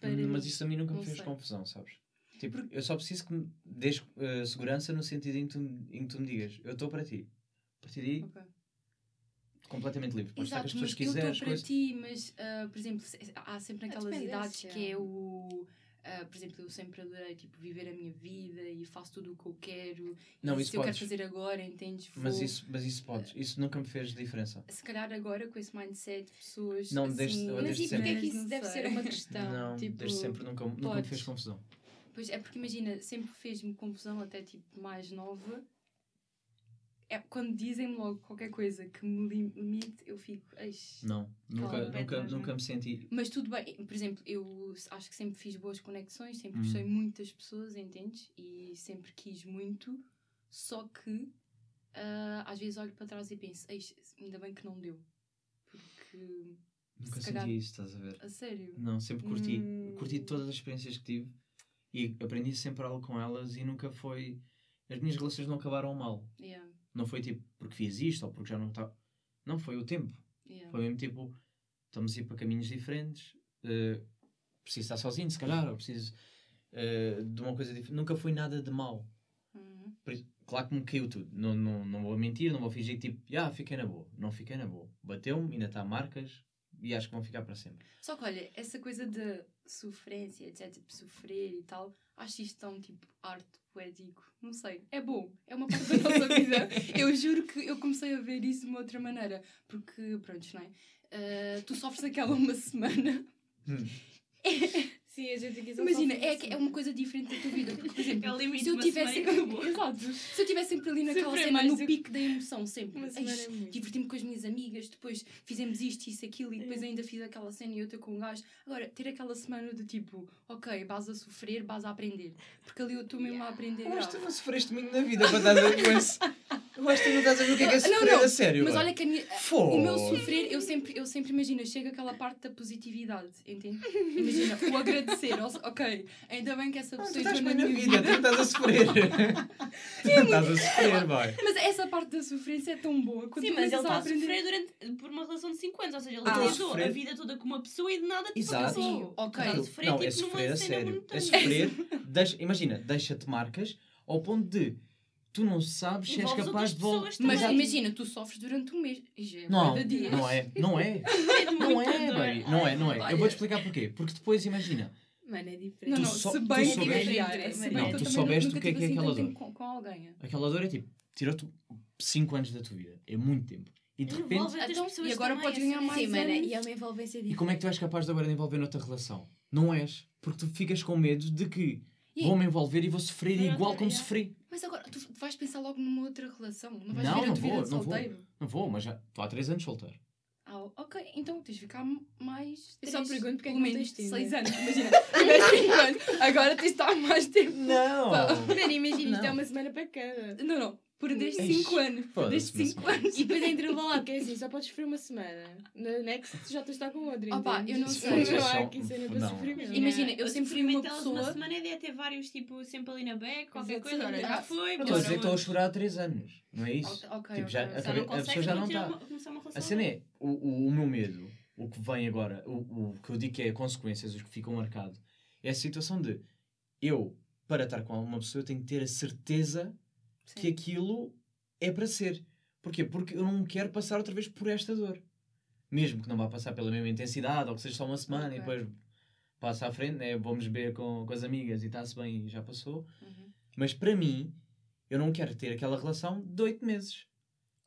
Hum, mas isso a mim nunca me fez sei. confusão, sabes? Tipo, Porque... eu só preciso que me dês uh, segurança no sentido em que, tu, em que tu me digas, eu estou para ti. A partir daí, okay. Completamente livre. Podes Exato, estar com as pessoas quiseres. Eu estou para coisas... ti, mas, uh, por exemplo, há sempre aquelas idades que é o Uh, por exemplo, eu sempre adorei tipo, viver a minha vida e faço tudo o que eu quero. Não, e isso se podes. eu quero fazer agora, entendes? Vou... Mas, isso, mas isso podes. Isso nunca me fez diferença. Se calhar agora com esse mindset, pessoas. Não, assim, desde, mas desde e porquê é que isso deve ser uma questão? *laughs* Não, tipo, desde sempre nunca, nunca me fez confusão. Pois é, porque imagina, sempre fez-me confusão até tipo mais nova é, quando dizem-me logo qualquer coisa que me limite, eu fico. Não, nunca, nunca, nunca me senti. Mas tudo bem, por exemplo, eu acho que sempre fiz boas conexões, sempre gostei hum. muito das pessoas, entendes? E sempre quis muito, só que uh, às vezes olho para trás e penso, ainda bem que não deu. Porque. Nunca senti calhar... isso, estás a ver? A sério? Não, sempre curti. Hum... Curti todas as experiências que tive e aprendi sempre algo com elas e nunca foi. As minhas relações não acabaram mal. Yeah. Não foi tipo porque fiz isto ou porque já não está. Não, foi o tempo. Yeah. Foi mesmo tipo, estamos a ir para caminhos diferentes, uh, preciso estar sozinho, se calhar, ou preciso uh, de uma coisa diferente. Nunca foi nada de mal. Uhum. Claro que me caiu tudo. Não, não, não vou mentir, não vou fingir tipo, ah, fiquei na boa. Não fiquei na boa. Bateu-me, ainda está marcas e acho que vão ficar para sempre. Só que olha, essa coisa de sofrência, etc, tipo, sofrer e tal, acho isto tão tipo arte poético. Não sei. É bom. É uma parte da nossa vida. *laughs* Eu juro que eu comecei a ver isso de uma outra maneira. Porque, pronto, não é? Uh, tu sofres aquela uma semana. Hum. *laughs* Sim, a gente Imagina, é, é uma coisa diferente da tua vida. Porque, por *laughs* exemplo, é se eu tivesse. *laughs* Exato. Se eu tivesse sempre ali naquela sempre cena, no pico da emoção, sempre. É Diverti-me com as minhas amigas, depois fizemos isto, isso, aquilo, e depois é. ainda fiz aquela cena e outra com um gajo. Agora, ter aquela semana de tipo, ok, vas a sofrer, vas a aprender. Porque ali eu estou mesmo a aprender. Que tu não sofreste muito na vida para estar a ver com isso. *laughs* Eu acho que não estás a ver o que é que é sofrer não, não. a sério. Mas olha que a minha, o meu sofrer, eu sempre, eu sempre imagino, chega aquela parte da positividade, entende? Imagina, o agradecer, ok, ainda bem que essa pessoa entrou na minha vida. Tu estás a sofrer. *laughs* tu não estás a sofrer, vai. Mas essa parte da sofrência é tão boa. Sim, mas ele está a sofrer durante, por uma relação de 5 anos, ou seja, ele ah, a vida toda com uma pessoa e de nada tipo Exato. Sim, ok. Está a sofrer, não, é tipo, é sofrer a sério. É sofrer, *laughs* deixa, imagina, deixa-te marcas ao ponto de tu não sabes se és capaz de voltar. Mas imagina, tu sofres durante um mês. É não, não é, não é. *laughs* não é, baby. Não é, não é. Eu vou-te explicar porquê. Porque depois, imagina. Mano, é diferente. Não, não, se bem tu soubeste, não, tu soubeste o que é que é aquela dor. Com, com alguém. Aquela dor é tipo, tirou-te 5 anos da tua vida. É muito tempo. E de repente. Então, e agora podes ganhar mais. Sim, mano, e é uma envolvência diferente. E como é que tu és capaz de agora de envolver noutra relação? Não és. Porque tu ficas com medo de que vou-me envolver e vou sofrer igual como sofri. Mas agora, tu vais pensar logo numa outra relação? Não vais não, ver a tua vou, não solteiro? Vou, não vou, mas já estou há 3 anos solteiro. Ah, ok, então tens de ficar mais. Eu só pergunto porque é que não tens 6 anos, imagina. Tiveste 5 anos, agora tens de estar mais tempo. Não! Mano, imagina, isto é uma semana para cada. Não, não. Por desde 5 anos. Por desde 5 anos. E depois é intervalado, que é assim, só podes sofrer uma semana. Na next já tens de estar com outra. Opa, eu não sei. *laughs* Não há aqui cena para sofrimento. Imagina, eu sempre fui uma pessoa. Uma semana é ter vários, tipo, sempre ali na back, qualquer coisa. Já foi. Estou a dizer que estou a chorar há 3 anos. Não é isso? Ok, tipo, já, a, a, pessoa já não está. A cena é, o, o, o meu medo, o que vem agora, o, o que eu digo que é consequências, os que ficam marcados, é a situação de eu, para estar com uma pessoa, tenho que ter a certeza Sim. que aquilo é para ser. Porquê? Porque eu não quero passar outra vez por esta dor. Mesmo que não vá passar pela mesma intensidade, ou que seja só uma semana okay. e depois passa à frente, né? vamos beber com, com as amigas e está-se bem e já passou. Uhum. Mas para mim, eu não quero ter aquela relação de oito meses.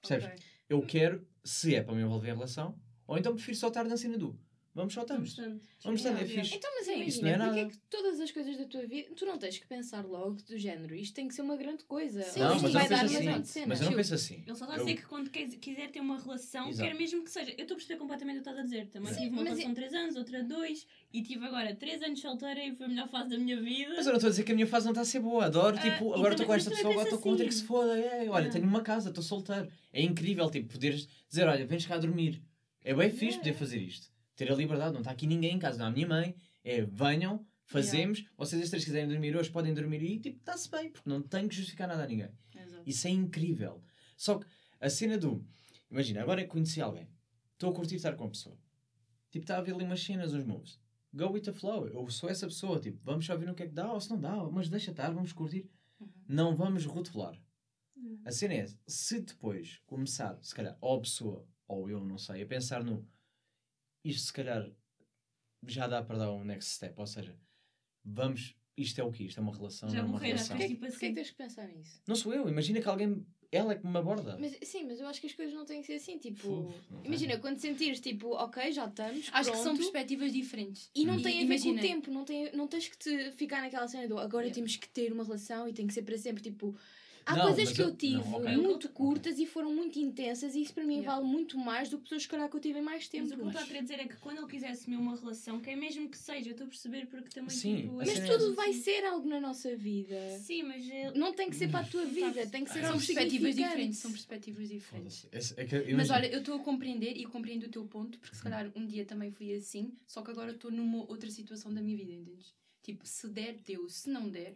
Percebes? Okay. Eu quero, se é para me envolver em relação, ou então prefiro só estar na cena do Vamos só estamos. Vamos estando, é fixe. Então, mas é, isso não é nada. porque é que todas as coisas da tua vida, tu não tens que pensar logo do género, isto tem que ser uma grande coisa. Sim, não, mas vai dar assim. uma grande cena. Mas eu não penso assim. Ele só está a dizer que quando quiser ter uma relação, Exato. quer mesmo que seja. Eu estou a perceber completamente o que estás a dizer. Também Sim, tive uma relação de 3 anos, outra 2, e tive agora 3 anos solteira e foi a melhor fase da minha vida. Mas eu não estou a dizer que a minha fase não está a ser boa. Adoro, uh, tipo, agora estou com esta pessoa, agora estou com outra que se assim. foda. É, olha, tenho uma casa, estou solteiro. É incrível, tipo, poderes dizer, olha, vens cá dormir. É bem fixe poder fazer isto ter a liberdade, não está aqui ninguém em casa, não há a minha mãe, é venham, fazemos, yeah. vocês as três quiserem dormir hoje podem dormir e tipo, está-se bem, porque não tenho que justificar nada a ninguém. Exato. Isso é incrível. Só que a cena do. Imagina, agora é que conheci alguém, estou a curtir estar com a pessoa, tipo, está a ver ali umas cenas, uns moves. Go with the flow. Eu sou essa pessoa, tipo, vamos só ver o que é que dá ou se não dá, mas deixa estar, vamos curtir. Uhum. Não vamos rotular. Uhum. A cena é, se depois começar, se calhar, ou a pessoa, ou eu, não sei, a pensar no isto se calhar já dá para dar um next step, ou seja, vamos, isto é o quê? Isto é uma relação, Já não é uma relação. Porquê, tipo assim. porquê tens que pensar nisso? Não sou eu, imagina que alguém ela é que me aborda. Mas, sim, mas eu acho que as coisas não têm que ser assim. Tipo, imagina, quando sentires tipo, ok, já estamos. Acho pronto, que são perspectivas diferentes. E não tem a ver com o tempo. Não, tem, não tens que te ficar naquela cena do agora yeah. temos que ter uma relação e tem que ser para sempre. Tipo, Há não, coisas que eu, eu tive não, okay, muito curtas okay. e foram muito intensas e isso para mim yeah. vale muito mais do que pessoas que calhar que eu tive em mais tempo. Mas o que eu estou a querer dizer é que quando ele quiser assumir uma relação, que é mesmo que seja, eu estou a perceber porque também Sim, tipo, Mas tudo vai ser algo na nossa vida. Sim, mas ele... não tem que ser para a tua vida, tem que ser São perspectivas diferentes, são perspectivas diferentes. É que, mas olha, eu estou a compreender e compreendo o teu ponto, porque se calhar um dia também fui assim, só que agora estou numa outra situação da minha vida, entendes? Tipo, se der, deu, se não der,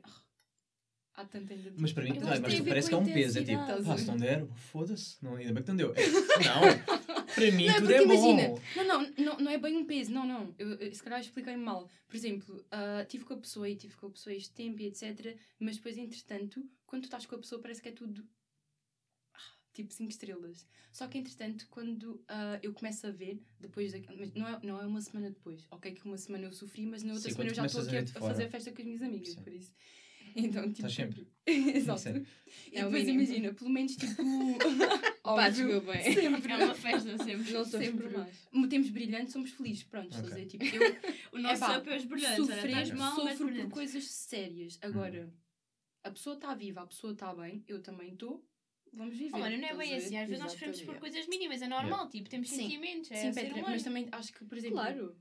há tanta. Mas para mim, não, mas parece que é um peso. É tipo, pá, se não der, foda-se, não, ainda bem que não deu. É, *laughs* não, para mim não, tudo é imagina, bom. Não, não, não, não é bem um peso, não, não. Eu, eu, se calhar expliquei mal. Por exemplo, uh, tive com a pessoa e tive com a pessoa este tempo e etc. Mas depois, entretanto, quando tu estás com a pessoa, parece que é tudo ah, tipo 5 estrelas. Só que entretanto, quando uh, eu começo a ver, depois da, não, é, não é uma semana depois, ok, que uma semana eu sofri, mas na outra Sim, semana eu já estou aqui a, a fazer a festa com as minhas amigas, Sim. por isso. *laughs* Então, tipo. Estás sempre. *laughs* Exato. E é depois imagina, pelo menos tipo. *laughs* Óbvio, bem. Sempre. É uma festa, sempre. Não sempre mais. Temos brilhantes, somos felizes. Pronto, okay. dizer, tipo, eu. o nosso é, é os brilhantes. Sofrer, mal, sofro por coisas sérias. Agora, hum. a pessoa está viva, a pessoa está bem, eu também estou. Vamos viver. Oh, mano, não é bem assim. Às vezes nós sofremos por coisas mínimas, é normal. Tipo, temos Sim. sentimentos. É Sim, Petra, mas também acho que, por exemplo. Claro.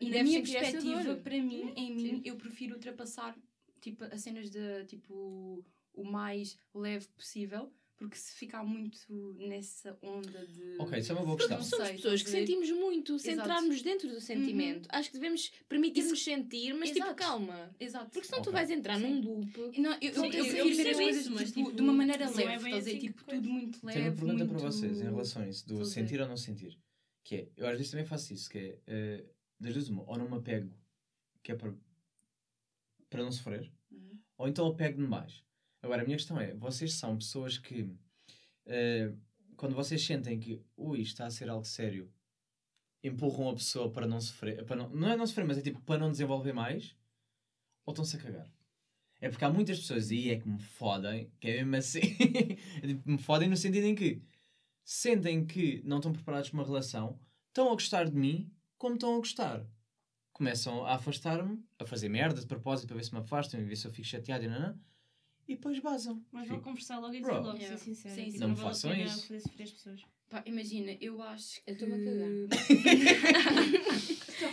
E na minha perspectiva, para mim, em mim, eu prefiro ultrapassar tipo, as cenas de tipo o mais leve possível. Porque se ficar muito nessa onda de. Ok, isso é uma boa questão. Somos pessoas que sentimos muito, centrarmos dentro do sentimento. Uhum. Acho que devemos permitir-nos sentir, mas tipo, Exato. tipo, calma. Exato. Porque senão okay. tu vais entrar Sim. num loop. Não, eu, eu, eu, eu ver as coisas mas, tipo, de uma maneira leve. É estás assim tipo, tudo muito leve. Tenho uma pergunta muito... para vocês em relação a isso, do sentir ou não sentir. Que é, eu às vezes também faço isso, que é, uh, das duas uma, ou não me apego, que é para, para não sofrer, ou então apego-me mais. Agora, a minha questão é: vocês são pessoas que, uh, quando vocês sentem que, ui, está a ser algo sério, empurram a pessoa para não sofrer, para não, não é não sofrer, mas é tipo para não desenvolver mais, ou estão-se a cagar? É porque há muitas pessoas aí é que me fodem, que é mesmo assim, *laughs* é tipo, me fodem no sentido em que sentem que não estão preparados para uma relação, estão a gostar de mim como estão a gostar começam a afastar-me, a fazer merda de propósito para ver se me afastam e ver se eu fico chateado e não, e depois basam. Mas vão conversar logo e dizer logo, yeah. ser sincero. Sim, sim. Não, não me façam isso. Fazer as pessoas. Pá, imagina, eu acho que. Eu *laughs* estou-me a cagar.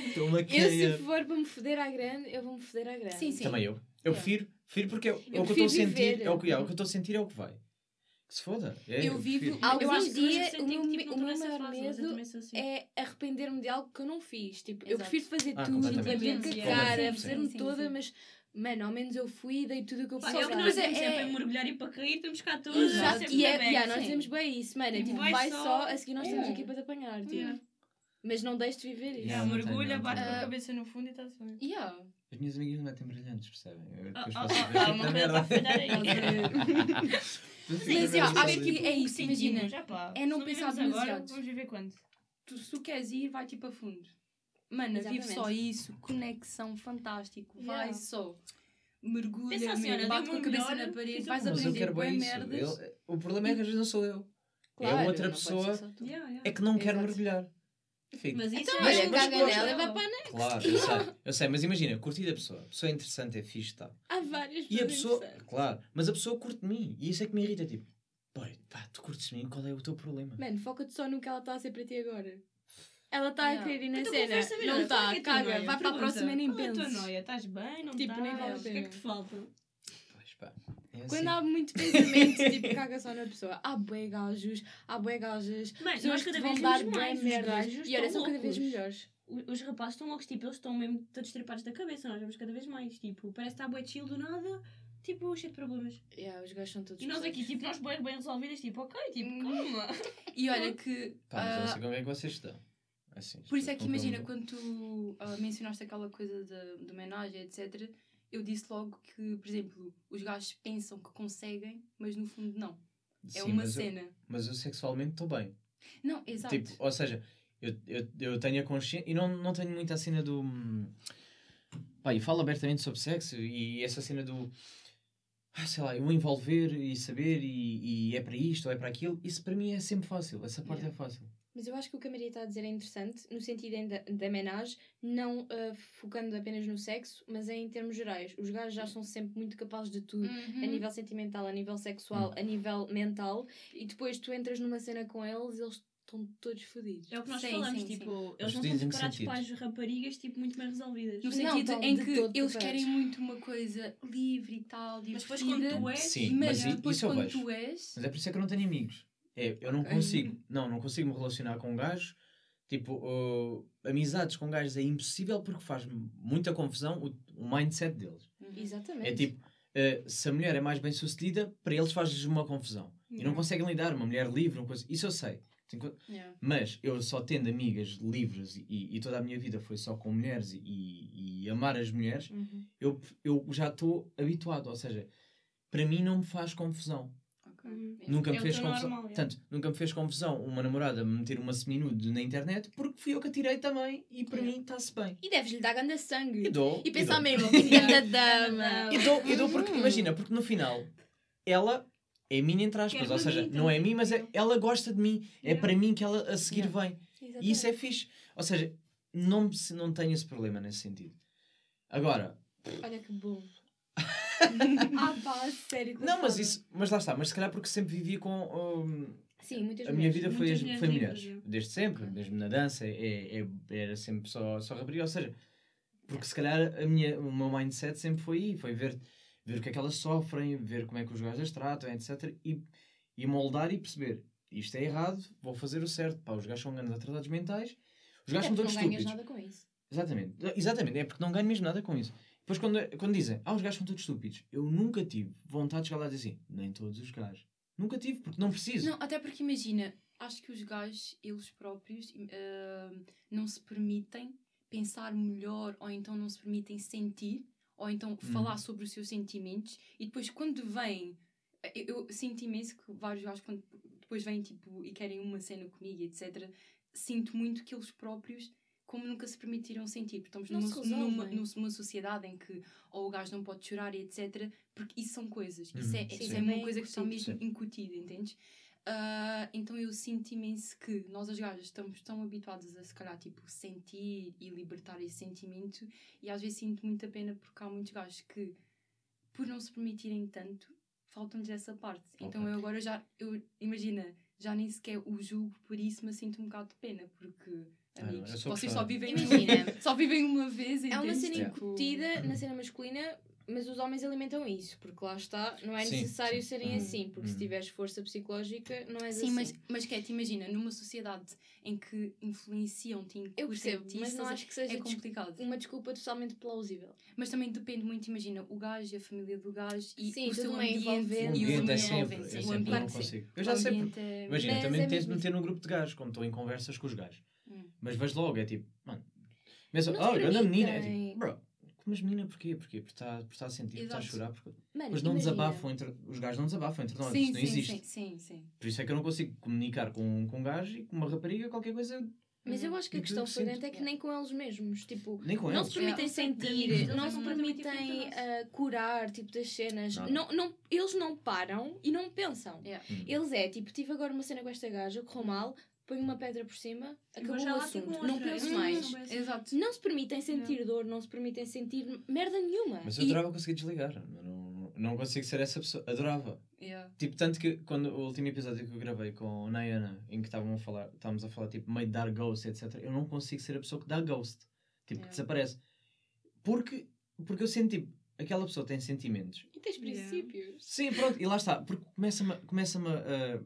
Estou-me a cagar. Eu, se for para me foder à grande, eu vou-me foder à grande. Sim, sim. Também eu. Eu yeah. prefiro, prefiro porque é, eu o que eu estou a sentir. É o que, é, o que eu estou a sentir é o que vai. Que se foda. É, eu vivo. Alguns dias o meu, tipo, o meu maior medo assim. é arrepender-me de algo que eu não fiz. Tipo, eu prefiro fazer ah, tudo, bater com a cara, fazer-me toda, mas mano, ao menos eu fui e dei tudo o que eu posso. É o que nós temos é, é mergulhar e para cair, estamos cá todos. Exato, e é, yeah, nós dizemos bem isso, mano. É, tipo, vai só, a seguir nós estamos aqui para te apanhar. Tipo. Mas não deixes de viver isso. Yeah, mergulha, bate com a cabeça no fundo e está-se bem. Yeah. As minhas amigas não metem brilhantes, percebem? Eu depois oh, faço oh, oh, uma *laughs* *laughs* merda. Mas eu acho que é isso, imagina. Já, pá, é não pensar demasiado. Agora, vamos viver quando? Tu, se tu queres ir, vai tipo a fundo. Mano, Exatamente. vive só isso, conexão fantástico, yeah. vai só. Mergulha Pensa assim, mesmo, bate com a cabeça na parede, vais aprender bem merdas. Ele, o problema é que às vezes não sou eu. É claro, é outra pessoa yeah, yeah. é que não quer mergulhar. Fico. Mas isso então, é olha, caga nela e vai para a next. Claro, eu sei, eu sei, mas imagina, curti da pessoa. A pessoa é interessante, é fixe, tá. Há várias E a pessoa, claro, mas a pessoa curte de mim. E isso é que me irrita, tipo, boy, pá, tu curtes de mim, qual é o teu problema? Mano, foca-te só no que ela está a ser para ti agora. Ela está a querer ir na então, cena. Não está, caga, vai para a próxima e nem pensa. Qual é a tua noia? Estás bem? Não tipo, nem vale O que é que te falta? É Quando assim. há muito pensamento, tipo, caga só na pessoa. Há bué gajos, há bué gajas. Mas nós cada vez dar bué merdas. E olha, são cada vez melhores. Os rapazes estão loucos, tipo, eles estão mesmo todos tripados da cabeça. Nós vemos cada vez mais. Tipo, parece que está bué chill do nada. Tipo, cheio de problemas. Yeah, os gajos são todos E nós aqui, tipo, nós bem, bem resolvidas, tipo, ok, tipo, hum. calma. E olha que. Pá, mas uh, não sei como é que vocês estão. Assim, por isso é que imagina, quando tu uh, mencionaste aquela coisa de, de homenagem, etc eu disse logo que, por exemplo, os gajos pensam que conseguem, mas no fundo não. É Sim, é uma mas cena. Eu, mas eu sexualmente estou bem. Não, exato. Tipo, ou seja, eu, eu, eu tenho a consciência. E não, não tenho muita cena do. pá, e falo abertamente sobre sexo e essa cena do ah, sei lá, eu envolver e saber e, e, é para isto ou é para aquilo, isso para mim é sempre fácil, essa parte yeah. é fácil. Mas eu acho que o que a Maria está a dizer é interessante, no sentido da, da menage, não uh, focando apenas no sexo, mas é em termos gerais. Os gajos já são sempre muito capazes de tudo, uhum. a nível sentimental, a nível sexual, uhum. a nível mental, e depois tu entras numa cena com eles, eles estão todos fodidos. É o que nós sim, falamos, sim, tipo, sim. eles não são separados para as raparigas, tipo, muito mais resolvidas. No sentido não, em que eles querem muito uma coisa livre e tal, divertida. Mas depois quando tu és... Sim, mas, mas depois quando vejo. tu és... Mas é por isso é que eu não tenho amigos. É, eu não consigo, não, não consigo me relacionar com um gajo. Tipo, uh, amizades com gajos é impossível porque faz muita confusão o, o mindset deles. Uhum. Exatamente. É tipo, uh, se a mulher é mais bem sucedida, para eles faz-lhes uma confusão. Uhum. E não conseguem lidar, uma mulher livre, uma coisa. Isso eu sei. Yeah. Mas eu só tendo amigas livres e, e, toda a minha vida foi só com mulheres e, e amar as mulheres, uhum. eu, eu já estou habituado. Ou seja, para mim não me faz confusão. Uhum. Nunca me é fez confusão. Normal, Tanto, nunca me fez confusão uma namorada me meter uma seminude na internet porque fui eu que atirei também e para mim está-se bem. E deves-lhe dar ganda sangue. E dou. E pensar mesmo, da dama. E dou, e dou porque, hum. imagina, porque no final ela é minha entre aspas, ou seja, não é mim, mas é, ela gosta de mim, é para mim que ela a seguir vem. E isso é fixe. Ou seja, não, não tenho esse problema nesse sentido. Agora. Olha que bom. *laughs* ah, pá, sério. Não, mas isso, mas lá está, mas se calhar porque sempre vivia com. Um, Sim, muitas A minha vida foi, foi mulheres, desde sempre, mesmo na dança, é, é, era sempre só, só rapariga, ou seja, porque se calhar a minha, o meu mindset sempre foi aí, foi ver, ver o que é que elas sofrem, ver como é que os gajos as tratam, etc. E, e moldar e perceber, isto é errado, vou fazer o certo. Pá, os gajos são grandes atrasados mentais, os gajos são todos estúpidos. Não ganhas nada com isso. Exatamente, exatamente, é porque não ganho mesmo nada com isso. Depois, quando, quando dizem, ah, os gajos são todos estúpidos, eu nunca tive vontade de chegar lá e dizer assim, nem todos os gajos. Nunca tive, porque não preciso. Não, até porque imagina, acho que os gajos, eles próprios, uh, não se permitem pensar melhor, ou então não se permitem sentir, ou então hum. falar sobre os seus sentimentos, e depois quando vêm. Eu, eu sinto imenso que vários gajos, quando depois vêm tipo, e querem uma cena comigo, etc., sinto muito que eles próprios como nunca se permitiram sentir, porque estamos numa, numa, numa, sociedade em que ou o gajo não pode chorar e etc. Porque isso são coisas, isso é, sim, isso é uma coisa que está mesmo incutida, entendes? Uh, então eu sinto imenso que nós as gajas estamos tão habituadas a se calhar tipo sentir e libertar esse sentimento e às vezes sinto muita pena porque há muitos gajos que por não se permitirem tanto faltam-lhes essa parte. Okay. Então eu agora já, eu imagina, já nem sequer o julgo por isso, mas sinto um bocado de pena porque amigos. Ah, Vocês só vivem, Imagina, só vivem uma vez. É uma cena incutida na cena masculina, mas os homens alimentam isso, porque lá está, não é sim, necessário sim. serem hum, assim, porque hum. se tiveres força psicológica, não é sim, assim. Sim, mas, mas Cat, imagina, numa sociedade em que influenciam-te Eu percebo, mas não acho que seja é complicado. uma desculpa totalmente plausível. Mas também depende muito, imagina, o gajo e a família do gajo e sim, o seu ambiente. O ambiente, o ambiente é sempre, eu sempre não consigo. Eu já sei, é... imagina, também é tento meter no grupo de gajos, quando estou em conversas com os gajos. Hum. Mas vejo logo, é tipo, mano, começa, oh, grande menina, é tipo, bro, mas menina porquê? Porquê? Porque está, está a sentir, está a chorar. Porque... Mano, não desabafam entre. Os gajos não desabafam entre nós. Sim, Isso não sim, existe. Sim, sim, sim. Por isso é que eu não consigo comunicar com, com um gajo e com uma rapariga qualquer coisa. Mas eu acho que a questão flagrante é que nem com eles mesmos, tipo, nem com não eles. se permitem é, sentir, não se permitem uh, curar, tipo, das cenas. Não, não, eles não param e não pensam. Yeah. Hum. Eles é, tipo, tive agora uma cena com esta gaja, correu mal, põe uma pedra por cima, acabou o assunto. Não penso mais. Não, Exato. Não se permitem sentir yeah. dor, não se permitem sentir merda nenhuma. Mas eu e... adorava conseguir desligar. Não, não consigo ser essa pessoa. Adorava. Yeah. Tipo, tanto que quando o último episódio que eu gravei com a Nayana, em que estavam a falar, estávamos a falar tipo meio de dar ghost, etc. Eu não consigo ser a pessoa que dá ghost. Tipo, yeah. que desaparece. Porque, porque eu sinto tipo, aquela pessoa tem sentimentos. E tens princípios. Sim, pronto, e lá está. Porque começa-me começa a. Uh,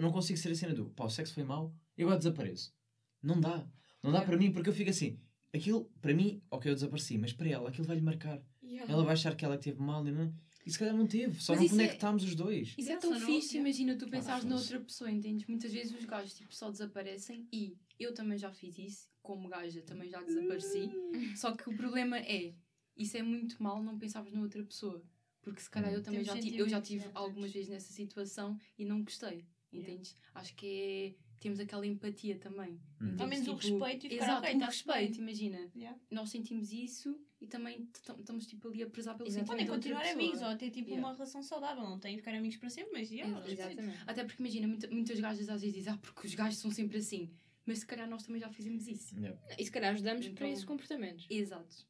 não consigo ser a cena do pá, o sexo foi mau e agora desapareço. Não dá. Não dá para mim porque eu fico assim. Aquilo, para mim, ok, eu desapareci, mas para ela, aquilo vai-lhe marcar. Yeah. Ela vai achar que ela teve mal e não. E se calhar não teve, só mas não é conectámos é... os dois. Isso é tão fixe, imagina tu pensares na outra pessoa, entendes? Muitas vezes os gajos tipo, só desaparecem e eu também já fiz isso, como gaja também já desapareci. Hum. Só que o problema é, isso é muito mal não pensarmos na outra pessoa. Porque se calhar eu também já eu já tive algumas vezes nessa situação e não gostei. Entendes? Yeah. Acho que é temos aquela empatia também. Hum. Ao menos tipo, o respeito e ficar exato, okay, respeito, imagina. Yeah. Nós sentimos isso e também estamos tipo ali a prezar pelo sentimento Podem continuar amigos ou ter tipo yeah. uma relação saudável, não tem que ficar amigos para sempre, mas yeah, Exatamente. Até porque imagina, muita, muitas gajas às vezes dizem, ah, porque os gajos são sempre assim. Mas se calhar nós também já fizemos isso. Yeah. E se calhar ajudamos então, para esses comportamentos. Exato.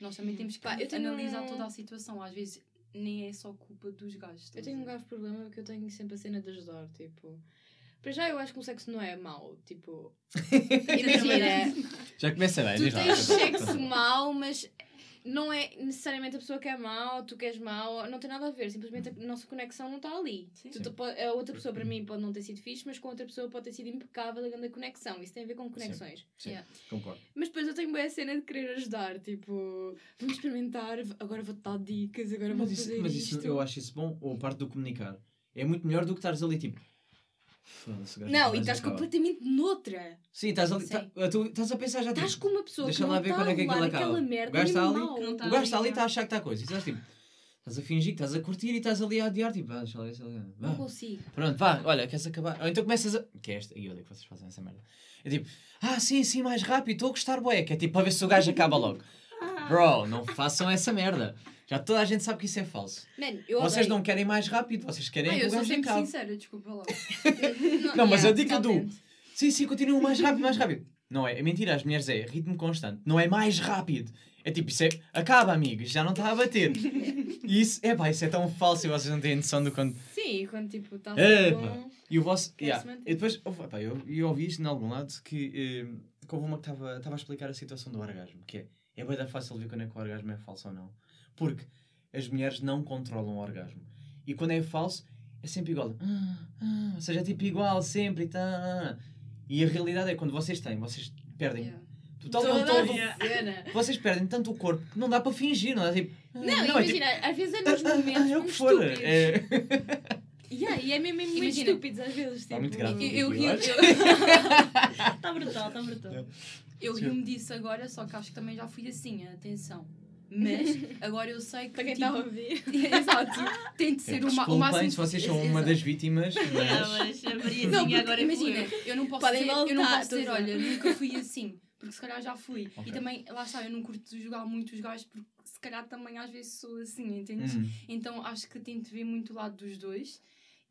Nós também temos que Pá, analisar um... toda a situação. Às vezes nem é só culpa dos gajos. Eu tenho um grave problema que eu tenho sempre a cena de ajudar, tipo. Para já eu acho que o sexo não é mau, tipo. *laughs* Imagina. *laughs* já começa bem, Tu tens sexo mau, mas não é necessariamente a pessoa que é mau, tu queres mau, não tem nada a ver, simplesmente a nossa conexão não está ali. Sim. Tu, tu, a outra pessoa para mim pode não ter sido fixe, mas com outra pessoa pode ter sido impecável a grande conexão. Isso tem a ver com conexões. Sim, Sim. Yeah. concordo. Mas depois eu tenho boa cena de querer ajudar, tipo, vamos experimentar, agora vou-te dar dicas, agora vou fazer Mas isso, eu acho isso bom, ou a parte do comunicar. É muito melhor do que estares ali, tipo, não, e estás completamente noutra. Sim, estás ali. Tá, tu estás a pensar já. Estás tipo, com uma pessoa deixa que lá ver quando é que aquilo acaba. Merda, o gajo está ali, o gajo está ali e está a achar que está coisa. E estás tipo. Estás a fingir que estás a curtir e estás ali a adiar, tipo, ah, deixa lá ver, deixa lá. Não consigo. Pronto, vá, olha, queres acabar? Ou então começas a. Que é esta, e olha que vocês fazem essa merda. É tipo, ah, sim, sim, mais rápido, estou a gostar, bué, que é tipo para ver se o gajo acaba logo. Bro, não façam essa merda. Já toda a gente sabe que isso é falso. Man, vocês não querem mais rápido, vocês querem ah, que o gajo acabe. Eu sou sincera, desculpa lá. *laughs* não, não, mas yeah, a dica do... Sim, sim, continua mais rápido, mais rápido. Não é, é mentira, as mulheres é ritmo constante. Não é mais rápido. É tipo, isso é... Acaba, amigos, já não está a bater. e *laughs* isso, é pá, isso é tão falso e vocês não têm noção do quando... Sim, quando tipo, está é, bom... E o vosso... Yeah. E depois, opa, eu, eu ouvi isto em algum lado que, eh, que houve uma que estava a explicar a situação do orgasmo, que é, é bem fácil ver quando é que o orgasmo é falso ou não. Porque as mulheres não controlam o orgasmo. E quando é falso, é sempre igual. Ah, ah, ou seja, é tipo igual sempre e tá. E a realidade é quando vocês têm, vocês perdem. Yeah. Total controle. Vocês perdem tanto o corpo que não dá para fingir, não é tipo. Não, não imagina, é tipo, às vezes é nos momentos. é o que for. É... *laughs* Yeah, e é mesmo momentos estúpidos às vezes. Está tipo, muito grave. Eu, rio. Está *laughs* brutal, está brutal. Eu rio-me disso agora, só que acho que também já fui assim, atenção. Mas *laughs* agora eu sei que. Para quem está tipo, a ouvir. *laughs* Exato. Tem de ser é, uma, o máximo. se vocês são uma das vítimas. *laughs* Mas... Não, mas a Mariazinha agora é Imagina, eu não posso dizer, eu não posso dizer, olha, nunca fui assim. Porque se calhar já fui. Okay. E também, lá está, eu não curto jogar muito os gajos porque se calhar também às vezes sou assim, entendes? Uhum. Então acho que tento ver muito o lado dos dois.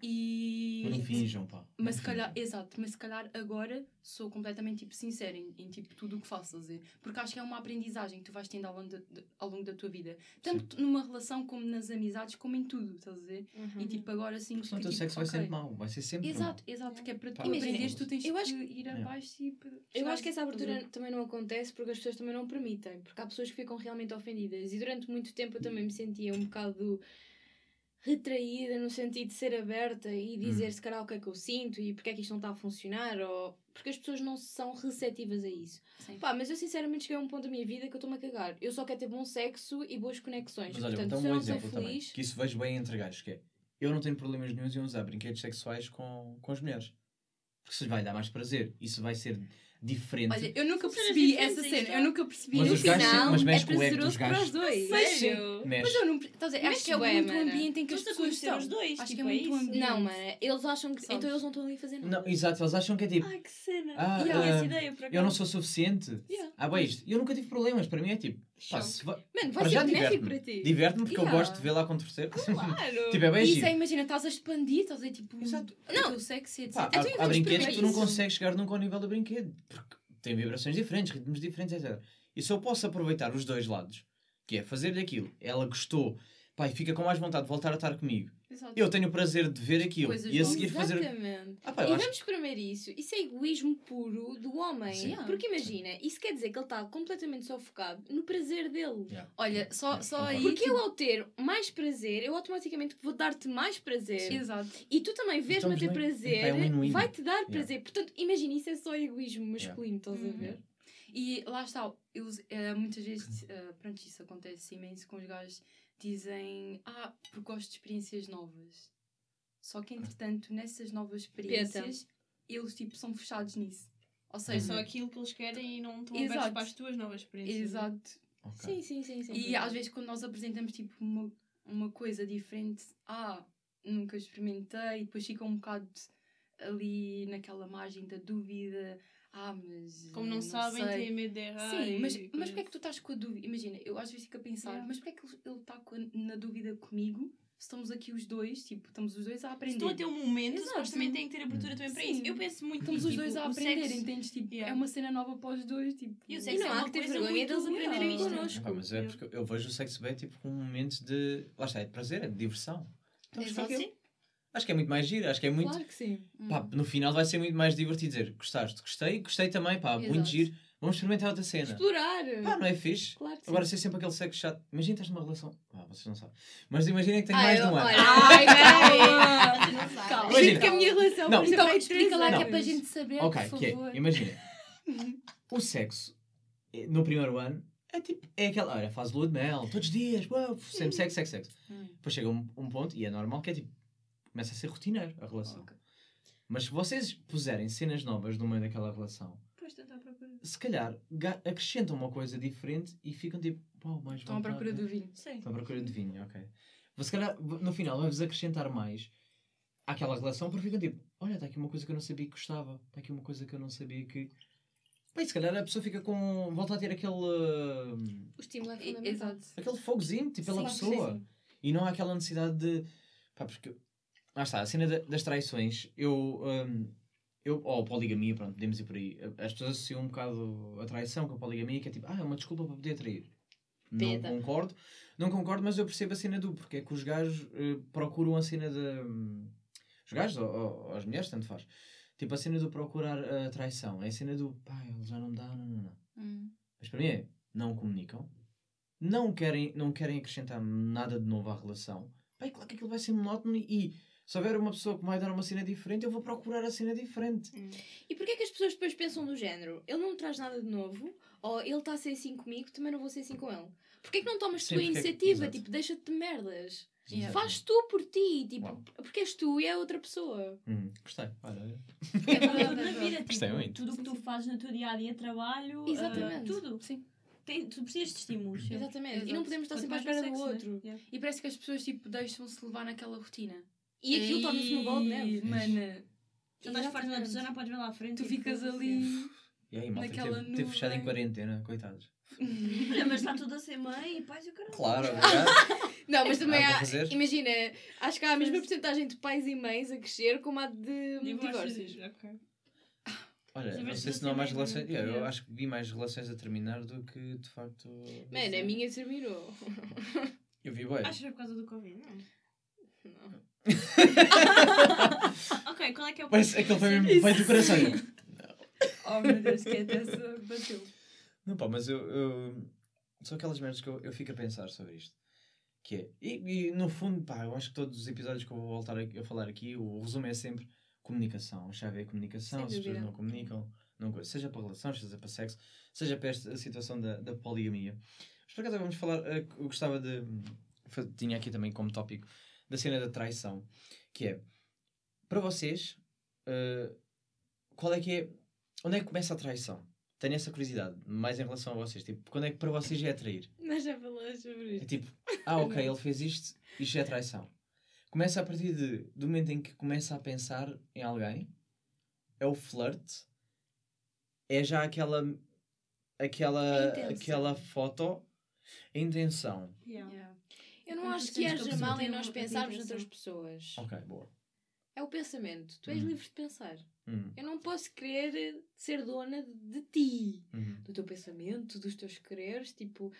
E... Não finjam, pá. Mas se calhar, exato, mas se calhar agora sou completamente tipo, sincera em, em tipo, tudo o que faço, fazer. Porque acho que é uma aprendizagem que tu vais tendo ao longo, de, de, ao longo da tua vida. Tanto sim. numa relação, como nas amizades, como em tudo, estás a dizer? Uhum. E tipo, agora sim. Porque o teu tipo, sexo okay. vai ser mau, vai ser sempre Exato, mau. exato, que é para tu aprenderes, tu tens eu acho, que ir abaixo e. Eu acho que essa abertura também não acontece porque as pessoas também não permitem. Porque há pessoas que ficam realmente ofendidas. E durante muito tempo eu também me sentia um bocado retraída no sentido de ser aberta e dizer hum. se calhar o que é que eu sinto e porque é que isto não está a funcionar ou porque as pessoas não são receptivas a isso. Sim. Pá, mas eu sinceramente cheguei a um ponto da minha vida que eu estou-me a cagar. Eu só quero ter bom sexo e boas conexões. Mas olha, Portanto, então um exemplo feliz... também, que isso vejo bem entre gajos, que é eu não tenho problemas nenhum em usar brinquedos sexuais com, com as mulheres. Porque se vai dar mais prazer, isso vai ser diferente. Olha, eu nunca percebi essa cena. Eu nunca percebi. Mas no os gajos, final, mas mexe é com o ego dos gajos. Para os dois. Sério? Mas eu não. Estás a dizer, acho que é muito ambiente em que as pessoas estão. os dois. Acho que é tipo, muito ambiente. Não, mano. Eles acham que. Então eles não estão ali a fazer nada. Não, exato. Eles acham que é tipo. Ai, que cena. Ah, yeah. essa ideia, por Eu não sou suficiente. Ah, bem, isto. Eu nunca tive problemas. Para mim é tipo. Pá, se. Mano, vai ser benéfico para ti. Diverte-me porque yeah. eu gosto de com terceiro. *laughs* Claro. tipo, é bem Isso é, imagina, estás a expandir, estás a tipo. Exato. Não, o sexo etc. Pá, há, há brinquedos que tu não consegues chegar nunca ao nível do brinquedo. Porque tem vibrações diferentes, ritmos diferentes, etc. E se eu posso aproveitar os dois lados, que é fazer-lhe aquilo, ela gostou, pá, e fica com mais vontade de voltar a estar comigo. Exato. Eu tenho o prazer de ver aquilo Coisas e a seguir fazer. Exatamente. Ah, e vamos acho... primeiro isso. Isso é egoísmo puro do homem. Yeah. Porque imagina, isso quer dizer que ele está completamente só focado no prazer dele. Yeah. Olha, só, só aí. Porque eu, ao ter mais prazer, eu automaticamente vou dar-te mais prazer. Exato. E tu também vês-me a ter prazer, é um vai-te dar prazer. Portanto, imagina, isso é só egoísmo masculino, estás a ver? E lá está, eu, uh, muitas vezes, uh, pronto, isso acontece imenso com os gajos dizem, ah, porque gosto de experiências novas. Só que, entretanto, nessas novas experiências, eles, tipo, são fechados nisso. Ou seja, uhum. só aquilo que eles querem e não estão Exato. abertos para as tuas novas experiências. Né? Exato. Okay. Sim, sim, sim, sim. E às vezes quando nós apresentamos, tipo, uma, uma coisa diferente, ah, nunca experimentei, e depois ficam um bocado ali naquela margem da dúvida. Ah, mas. Como não, não sabem, têm medo de errar. Sim, mas, mas porquê é que tu estás com a dúvida? Imagina, eu às vezes fico a pensar, yeah. mas porquê é que ele está na dúvida comigo? Estamos aqui os dois, tipo, estamos os dois a aprender. Estou a ter um momento, Exato. supostamente tem que ter abertura também para isso. Eu penso muito Estamos os dois tipo, a aprender, sexo... entendes? Tipo, yeah. é uma cena nova para os dois, tipo. E o sexo e não é há que ter vergonha deles aprenderem isto connosco. Ah, mas é porque eu vejo o sexo bem, tipo, com um momento de. Lá está, é de prazer, é de diversão. Então, Exato, sim. Acho que é muito mais giro, acho que é muito. Claro que sim. Pá, hum. no final vai ser muito mais divertido dizer gostaste, gostei, gostei também, pá, Exato. muito giro. Vamos experimentar outra cena. Explorar! Pá, não é fixe? Claro que Agora, ser sempre aquele sexo chato. Imagina que estás numa relação. Ah, vocês não sabem. Mas imaginem que tens mais de um ano. Ai, *laughs* calma! calma. Imagina que a minha relação não. Então, explica lá não. que é para a gente saber. Ok, por que é. Imagina. *laughs* o sexo eh, no primeiro ano é tipo. É aquela. Olha, faz lua de mel, todos os dias, uau, sempre sexo, sexo, sexo. Hum. Depois chega um, um ponto, e é normal, que é tipo começa a ser rotineiro a relação. Okay. Mas se vocês puserem cenas novas no meio daquela relação, se calhar acrescentam uma coisa diferente e ficam tipo, pau, mais Estão à procura do vinho. Sim. Estão à procura de vinho, ok. Mas se calhar no final vai-vos acrescentar mais àquela relação porque ficam tipo, olha, está aqui uma coisa que eu não sabia que gostava, está aqui uma coisa que eu não sabia que. Bem, se calhar a pessoa fica com. volta a ter aquele. Uh... O estímulo é fundamental. Aquele fogozinho, tipo, pela pessoa. Sim. E não há aquela necessidade de. Pá, porque lá está, a cena das traições, eu. Um, eu, ou poligamia, pronto, podemos ir por aí. As pessoas associam um bocado a traição com a poligamia, que é tipo, ah, é uma desculpa para poder trair. Não concordo, não concordo, mas eu percebo a cena do porque é que os gajos uh, procuram a cena de. Um, os gajos ou, ou, as mulheres, tanto faz. Tipo, a cena do procurar a traição. É a cena do, pá, ele já não dá, não, não, não. Hum. Mas para mim é, não comunicam, não querem, não querem acrescentar nada de novo à relação. Pá, claro que aquilo vai ser monótono e se houver uma pessoa que vai dar uma cena diferente, eu vou procurar a cena diferente. Hum. E porquê é que as pessoas depois pensam do género? Ele não traz nada de novo, ou ele está a ser assim comigo, também não vou ser assim com ele. Porquê é que não tomas Sim, tua iniciativa? tipo, deixa-te de merdas. Yeah. Faz tu por ti, tipo, Uau. porque és tu e é outra pessoa. Hum, gostei, olha. É na vida, tipo, gostei muito. tudo o que tu fazes no teu dia a dia, trabalho, Exatamente. Uh, tudo. Sim. Tem, tu precisas de estímulos. Exatamente. Exato. E não podemos estar sempre à espera do outro. Né? Yeah. E parece que as pessoas tipo, deixam-se levar naquela rotina. E aquilo torna-se uma bola de neve. Mano. Já estás farta da pessoa, não podes ver lá à frente. Tu ficas ali. E aí, malta, naquela teve, teve fechado em quarentena, coitados. *laughs* Olha, mas está tudo a ser mãe e pais e o caralho. Claro, *laughs* Não, mas também há. Imagina, acho que há a mesma porcentagem de pais e mães a crescer como há de divórcios. Okay. Olha, não sei se não há mais relações. Yeah, eu acho que vi mais relações a terminar do que de facto. Mano, a minha terminou. Eu vi bem. Acho que foi por causa do Covid, não? Não. *laughs* ok, qual é que é o Parece aquele foi mesmo feito do coração. oh meu Deus, que até se bateu. Não, pá, mas eu, eu. São aquelas merdas que eu, eu fico a pensar sobre isto. Que é. E, e, no fundo, pá, eu acho que todos os episódios que eu vou voltar a, a falar aqui, o resumo é sempre comunicação. A chave é a comunicação. se as pessoas não comunicam, não, seja para relações, seja para sexo, seja para esta situação da, da poligamia. Mas por acaso vamos falar. Eh, eu gostava de. Tinha aqui também como tópico da cena da traição, que é para vocês, uh, qual é que é. Onde é que começa a traição? Tenho essa curiosidade, mais em relação a vocês. Tipo, quando é que para vocês é atrair? Nós já falamos sobre isto. É tipo, ah, ok, ele fez isto, isto é traição. Começa a partir de, do momento em que começa a pensar em alguém, é o flirt, é já aquela aquela, aquela foto, a intenção. Yeah. Eu não acho que haja mal em nós pensarmos noutras pessoas. Ok, boa. É o pensamento. Tu és hum. livre de pensar. Hum. Eu não posso querer ser dona de, ti, hum. do teu pensamento, dos teus quereres. Tipo,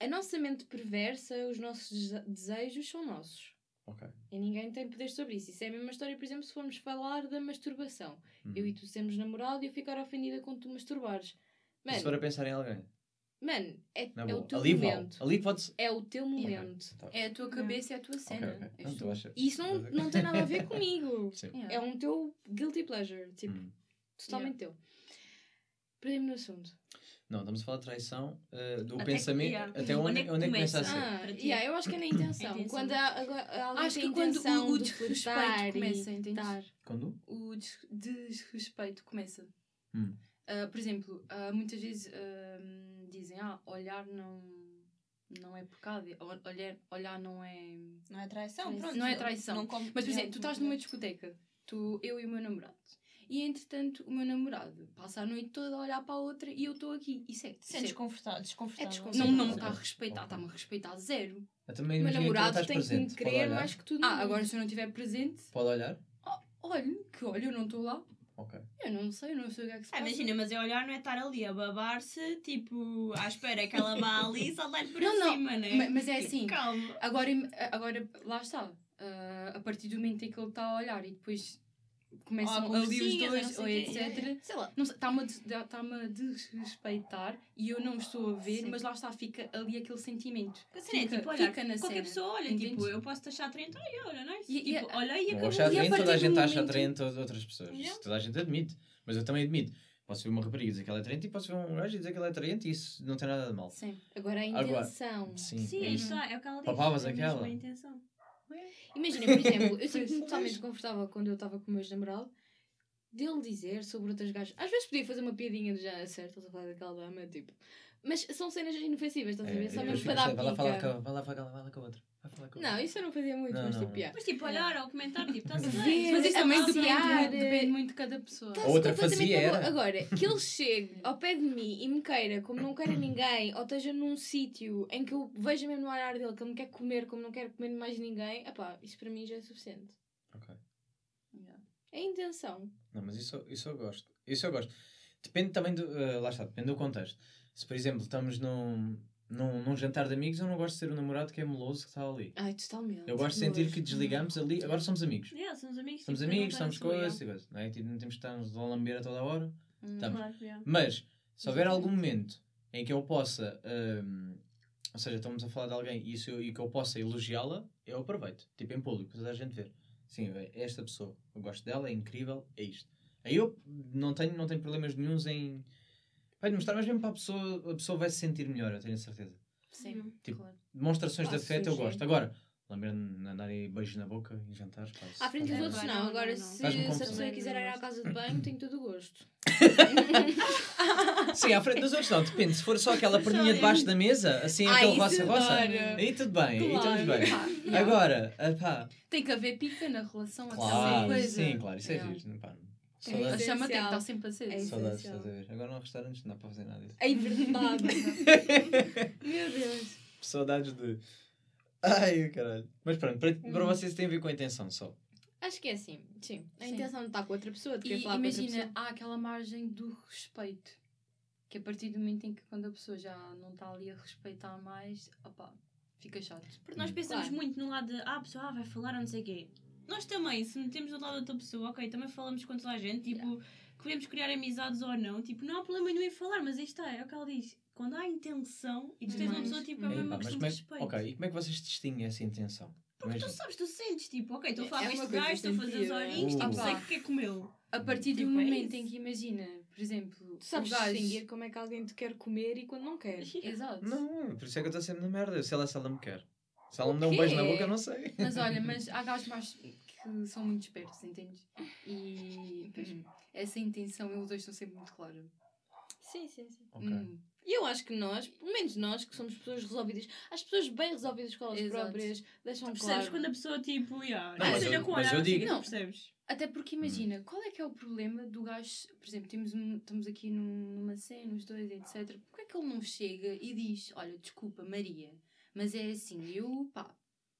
a nossa mente perversa, os nossos desejos são nossos. Okay. E ninguém tem poder sobre isso. Isso é a mesma história, por exemplo, se formos falar da masturbação. Eu e tu sermos namorado e eu ficar ofendida quando tu masturbares. Mano, se for a pensar em alguém. Mano, é, é o teu ali momento. Ali pode É o teu momento. Okay. É a tua cabeça, é a tua cena. Okay, okay. Não. E isso não, não tem nada a ver comigo. *laughs* Yeah. É um teu guilty pleasure. Tipo, hum. totalmente yeah. teu. Perdi-me no assunto. Não, estamos a falar de traição uh, do até pensamento. Que, até onde, onde, é onde é que começa a ser? Ah, yeah, eu acho que é na *coughs* intenção. intenção. Quando há, há acho que quando o, o desrespeito começa, entende? Quando? O desrespeito começa. Hum. Uh, por exemplo, uh, muitas vezes uh, dizem, ah, olhar não, não é pecado, olhar, olhar não é... Não é traição, pronto. Não é traição. Não Mas, por exemplo, tu estás numa discoteca, estou eu e o meu namorado. E entretanto, o meu namorado passa a noite toda a olhar para a outra e eu estou aqui. Isso é. Isso é desconfortável. desconfortável. É desconfortável. Não, não me está a respeitar, está-me a respeitar zero. Eu também o meu namorado tem presente. que me querer mais que tudo. Ah, agora se eu não estiver presente. Pode olhar? Oh, olha, que olha, eu não estou lá. Ok. Eu não sei, eu não sei o que é que se passa. Ah, imagina, mas é olhar não é estar ali a babar-se, tipo, à espera que ela vá ali e saltar para não, cima, não, né? Mas é tipo, assim. Calma. Agora, agora lá está. Uh, a partir do momento em que ele está a olhar e depois começam ali os dois, ou etc. Sei lá. Está-me a, tá a desrespeitar e eu não estou a ver, Sim. mas lá está, fica ali aquele sentimento. Fica, é, tipo, olha, fica na qualquer cena. pessoa olha, Entendes? tipo, eu posso te achar atraente, olha, olha, não é? E, tipo, e, olha e acabou. Achar atraente, toda a gente acha atraente outras pessoas. Yeah. Toda a gente admite. Mas eu também admito. Posso ver uma rapariga e dizer que ela é atraente e posso ver um gajo e dizer que ela é atraente e isso não tem nada de mal. Sim. Agora a intenção. Agora, sim, sim é, isso. é o que ela diz. Papavas é aquela. A intenção. Imagina, por exemplo, eu sinto-me totalmente confortável quando eu estava com o meu namorado dele dizer sobre outras gajas. Às vezes podia fazer uma piadinha de já, certo, estás a falar daquela dama, tipo. Mas são cenas inofensivas, estás a ver? É, Só mesmo para dar pica. Vai lá falar com, vai lá, vai lá com a outra. Vai falar com não, isso eu não fazia muito, não, mas tipo, yeah. Mas tipo, olhar ou comentar, tipo, está-se bem. Mas isso também depende, depende muito de cada pessoa. A outra fazia era. Agora, que ele *laughs* chegue ao pé de mim e me queira como não queira ninguém, ou esteja num sítio em que eu veja mesmo no olhar dele que ele me quer comer como não quer comer mais ninguém, epá, isso para mim já é suficiente. Ok. Yeah. É a intenção. Não, mas isso, isso eu gosto. Isso eu gosto. Depende também do. Uh, lá está, depende do contexto. Se, por exemplo, estamos num, num, num jantar de amigos, eu não gosto de ser o namorado que é meloso que está ali. Ai, totalmente. Eu gosto de sentir que desligamos ali. Agora somos amigos. Yeah, somos amigos. Somos tipo, amigos, somos coisas. Coisa, não, é? tipo, não temos que estar a lamber a toda a hora. Hum, claro, yeah. Mas, se houver algum momento em que eu possa. Um, ou seja, estamos a falar de alguém e, isso, e que eu possa elogiá-la, eu aproveito. Tipo, em público, toda a gente ver. Sim, é esta pessoa. Eu gosto dela, é incrível, é isto. Aí eu não tenho, não tenho problemas nenhums em. Vai mostrar, mas mesmo para a pessoa, a pessoa vai se sentir melhor, eu tenho certeza. Sim, uhum. tipo, claro. Demonstrações de afeto eu gosto. Agora, lembro-me de andar e beijos na boca em jantares. À frente dos outros, não. Agora, se, se a pessoa quiser ir à casa de banho, tenho todo o gosto. *laughs* Sim, à frente dos outros, não. Depende. Se for só aquela perninha debaixo da mesa, assim, aquele roça-roça, aí tudo bem. Claro. Aí tudo bem. Agora, pá. Tem que haver pica na relação. Claro, coisa. sim, claro. Isso é yeah. giro. Pá, Saudades. A chama tem que estar sempre a ser. É Saudades, estás a ver? Agora no restaurante não dá para fazer nada disso. É verdade. *laughs* Meu Deus. Saudades de. Ai, caralho. Mas pronto, para, para uhum. vocês tem a ver com a intenção só. Acho que é assim, sim. A sim. intenção de estar com outra pessoa, de querer falar imagina, com outra pessoa. há aquela margem do respeito. Que a partir do momento em que quando a pessoa já não está ali a respeitar mais, opá, fica chato. Porque nós pensamos claro. muito no lado de, ah, a pessoa ah, vai falar ou não sei o quê nós também, se metemos do lado da outra pessoa, ok, também falamos com toda a gente, tipo, yeah. queremos criar amizades ou não, tipo, não há problema nenhum em falar, mas aí está, é o que ela diz. Quando há intenção e tu tens uma pessoa, tipo, é mesmo uma questão de é respeito. Ok, e como é que vocês distinguem essa intenção? Porque tu sabes, tu sentes, tipo, ok, estou a falar é com este gajo, estou a fazer os olhinhos, tipo, sei que quer comê-lo. A partir tipo, do é momento é em que imagina, por exemplo, tu sabes distinguir como é que alguém te quer comer e quando não quer. Exato. Não, por isso é que eu estou sempre na merda. Eu sei lá se ela me quer. Se ela me dá um beijo na boca, eu não sei. Mas olha, mas há gajos mais que são muito espertos, entendes? E hum, essa intenção eles dois estão sempre muito clara. Sim, sim, sim. Okay. Hum. E eu acho que nós, pelo menos nós, que somos pessoas resolvidas, as pessoas bem resolvidas com elas Exato. próprias, deixam tu percebes claro. quando a pessoa, tipo, yeah, não, mas eu, com mas eu digo. Não, percebes? Até porque imagina, hum. qual é que é o problema do gajo, por exemplo, temos um, estamos aqui numa cena, os dois, etc. Porquê é que ele não chega e diz, olha, desculpa, Maria, mas é assim, eu, pá,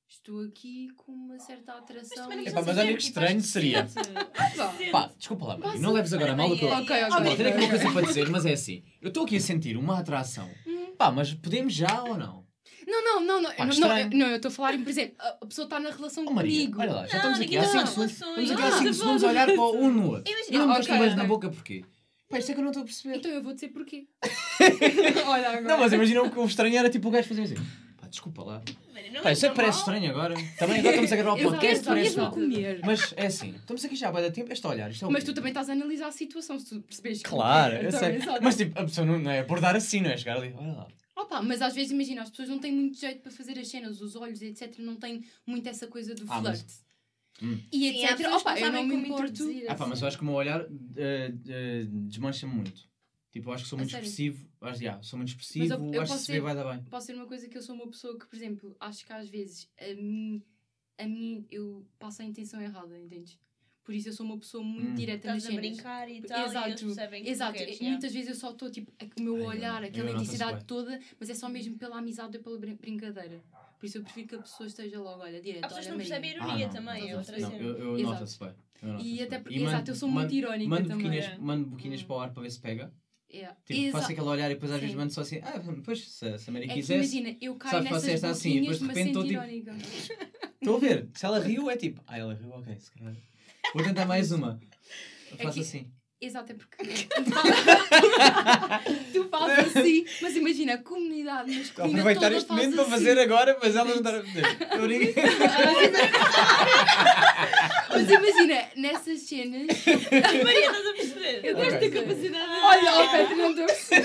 estou aqui com uma certa atração. Mas, Epá, mas olha que estranho seria. Pá, desculpa lá, Maria, não leves agora mal o que eu. Ok, ok. Tenho aqui uma coisa para dizer, mas é assim. Eu estou aqui a sentir uma atração. Hum. Pá, mas podemos já ou não? Não, não, não, não. Pá, não, não, eu estou a falar, por exemplo, a pessoa está na relação oh, Maria, comigo. Olha lá, já estamos aqui há 5 segundos. Estamos aqui há 5 segundos a olhar para um no outro. E não me beijo na boca porquê? Pá, isto é que eu não estou a perceber. Então eu vou dizer porquê. *laughs* *laughs* Olha agora. Não, mas imagina o que o estranho era tipo o gajo fazer assim desculpa lá. Pá, isso é parece estranho agora. Também agora estamos a gravar o podcast, parece mal. Mas é assim, estamos aqui já há bastante tempo, este olhar. Isto é mas tu também estás a analisar a situação, se tu percebes. Claro, eu sei. Mas tipo, a pessoa não é abordar assim, não é? Chegar ali, olha lá. Opa, mas às vezes imagina, as pessoas não têm muito jeito para fazer as cenas, os olhos, etc. Não têm muito essa coisa do ah, flirt. Hum. E etc. Opa, eu não me importo. Ah, pá, mas eu acho que o meu olhar uh, uh, desmancha-me muito. Tipo, eu acho que sou muito expressivo. Acho, yeah, sou muito expressivo, eu, eu acho que se vê vai dar bem. Posso ser uma coisa que eu sou uma pessoa que, por exemplo, acho que às vezes a mim, a mim eu passo a intenção errada, entendes? Por isso eu sou uma pessoa muito hum. direta Estás nas cenas. a brincar e tal, Exato. E Exato. Queres, muitas vezes eu só estou, tipo, o meu olhar, aquela intensidade toda, mas é só mesmo pela amizade ou pela brincadeira. Por isso eu prefiro que a pessoa esteja logo, olha, direto. Há pessoas que não percebem ironia ah, também, é outra cena. Eu, eu, eu noto-se bem. E até porque, exato, eu sou muito irónica mando também. Boquinhas, Mando boquinhas hum. para o ar para ver se pega. Yeah. Tipo, faço aquele olhar e depois às vezes mando só assim, ah, depois se, se a Maria é quisesse. Imagina, eu caio sabe, nessas esta assim, e depois de repente estou tipo. *laughs* Estou a ver, se ela riu é tipo, ah, ela riu, ok, se calhar. Vou tentar mais uma. Eu é faço que, assim. Exato, é porque *laughs* *laughs* tu fazes assim, mas imagina, a comunidade masculina. Aproveitar este momento para fazer assim. agora, mas ela não está a fazer. mas imagina, nessas cenas. *laughs* Maria, estás a perceber? Eu gosto okay. da capacidade. Olha, o Pedro não estou a perceber.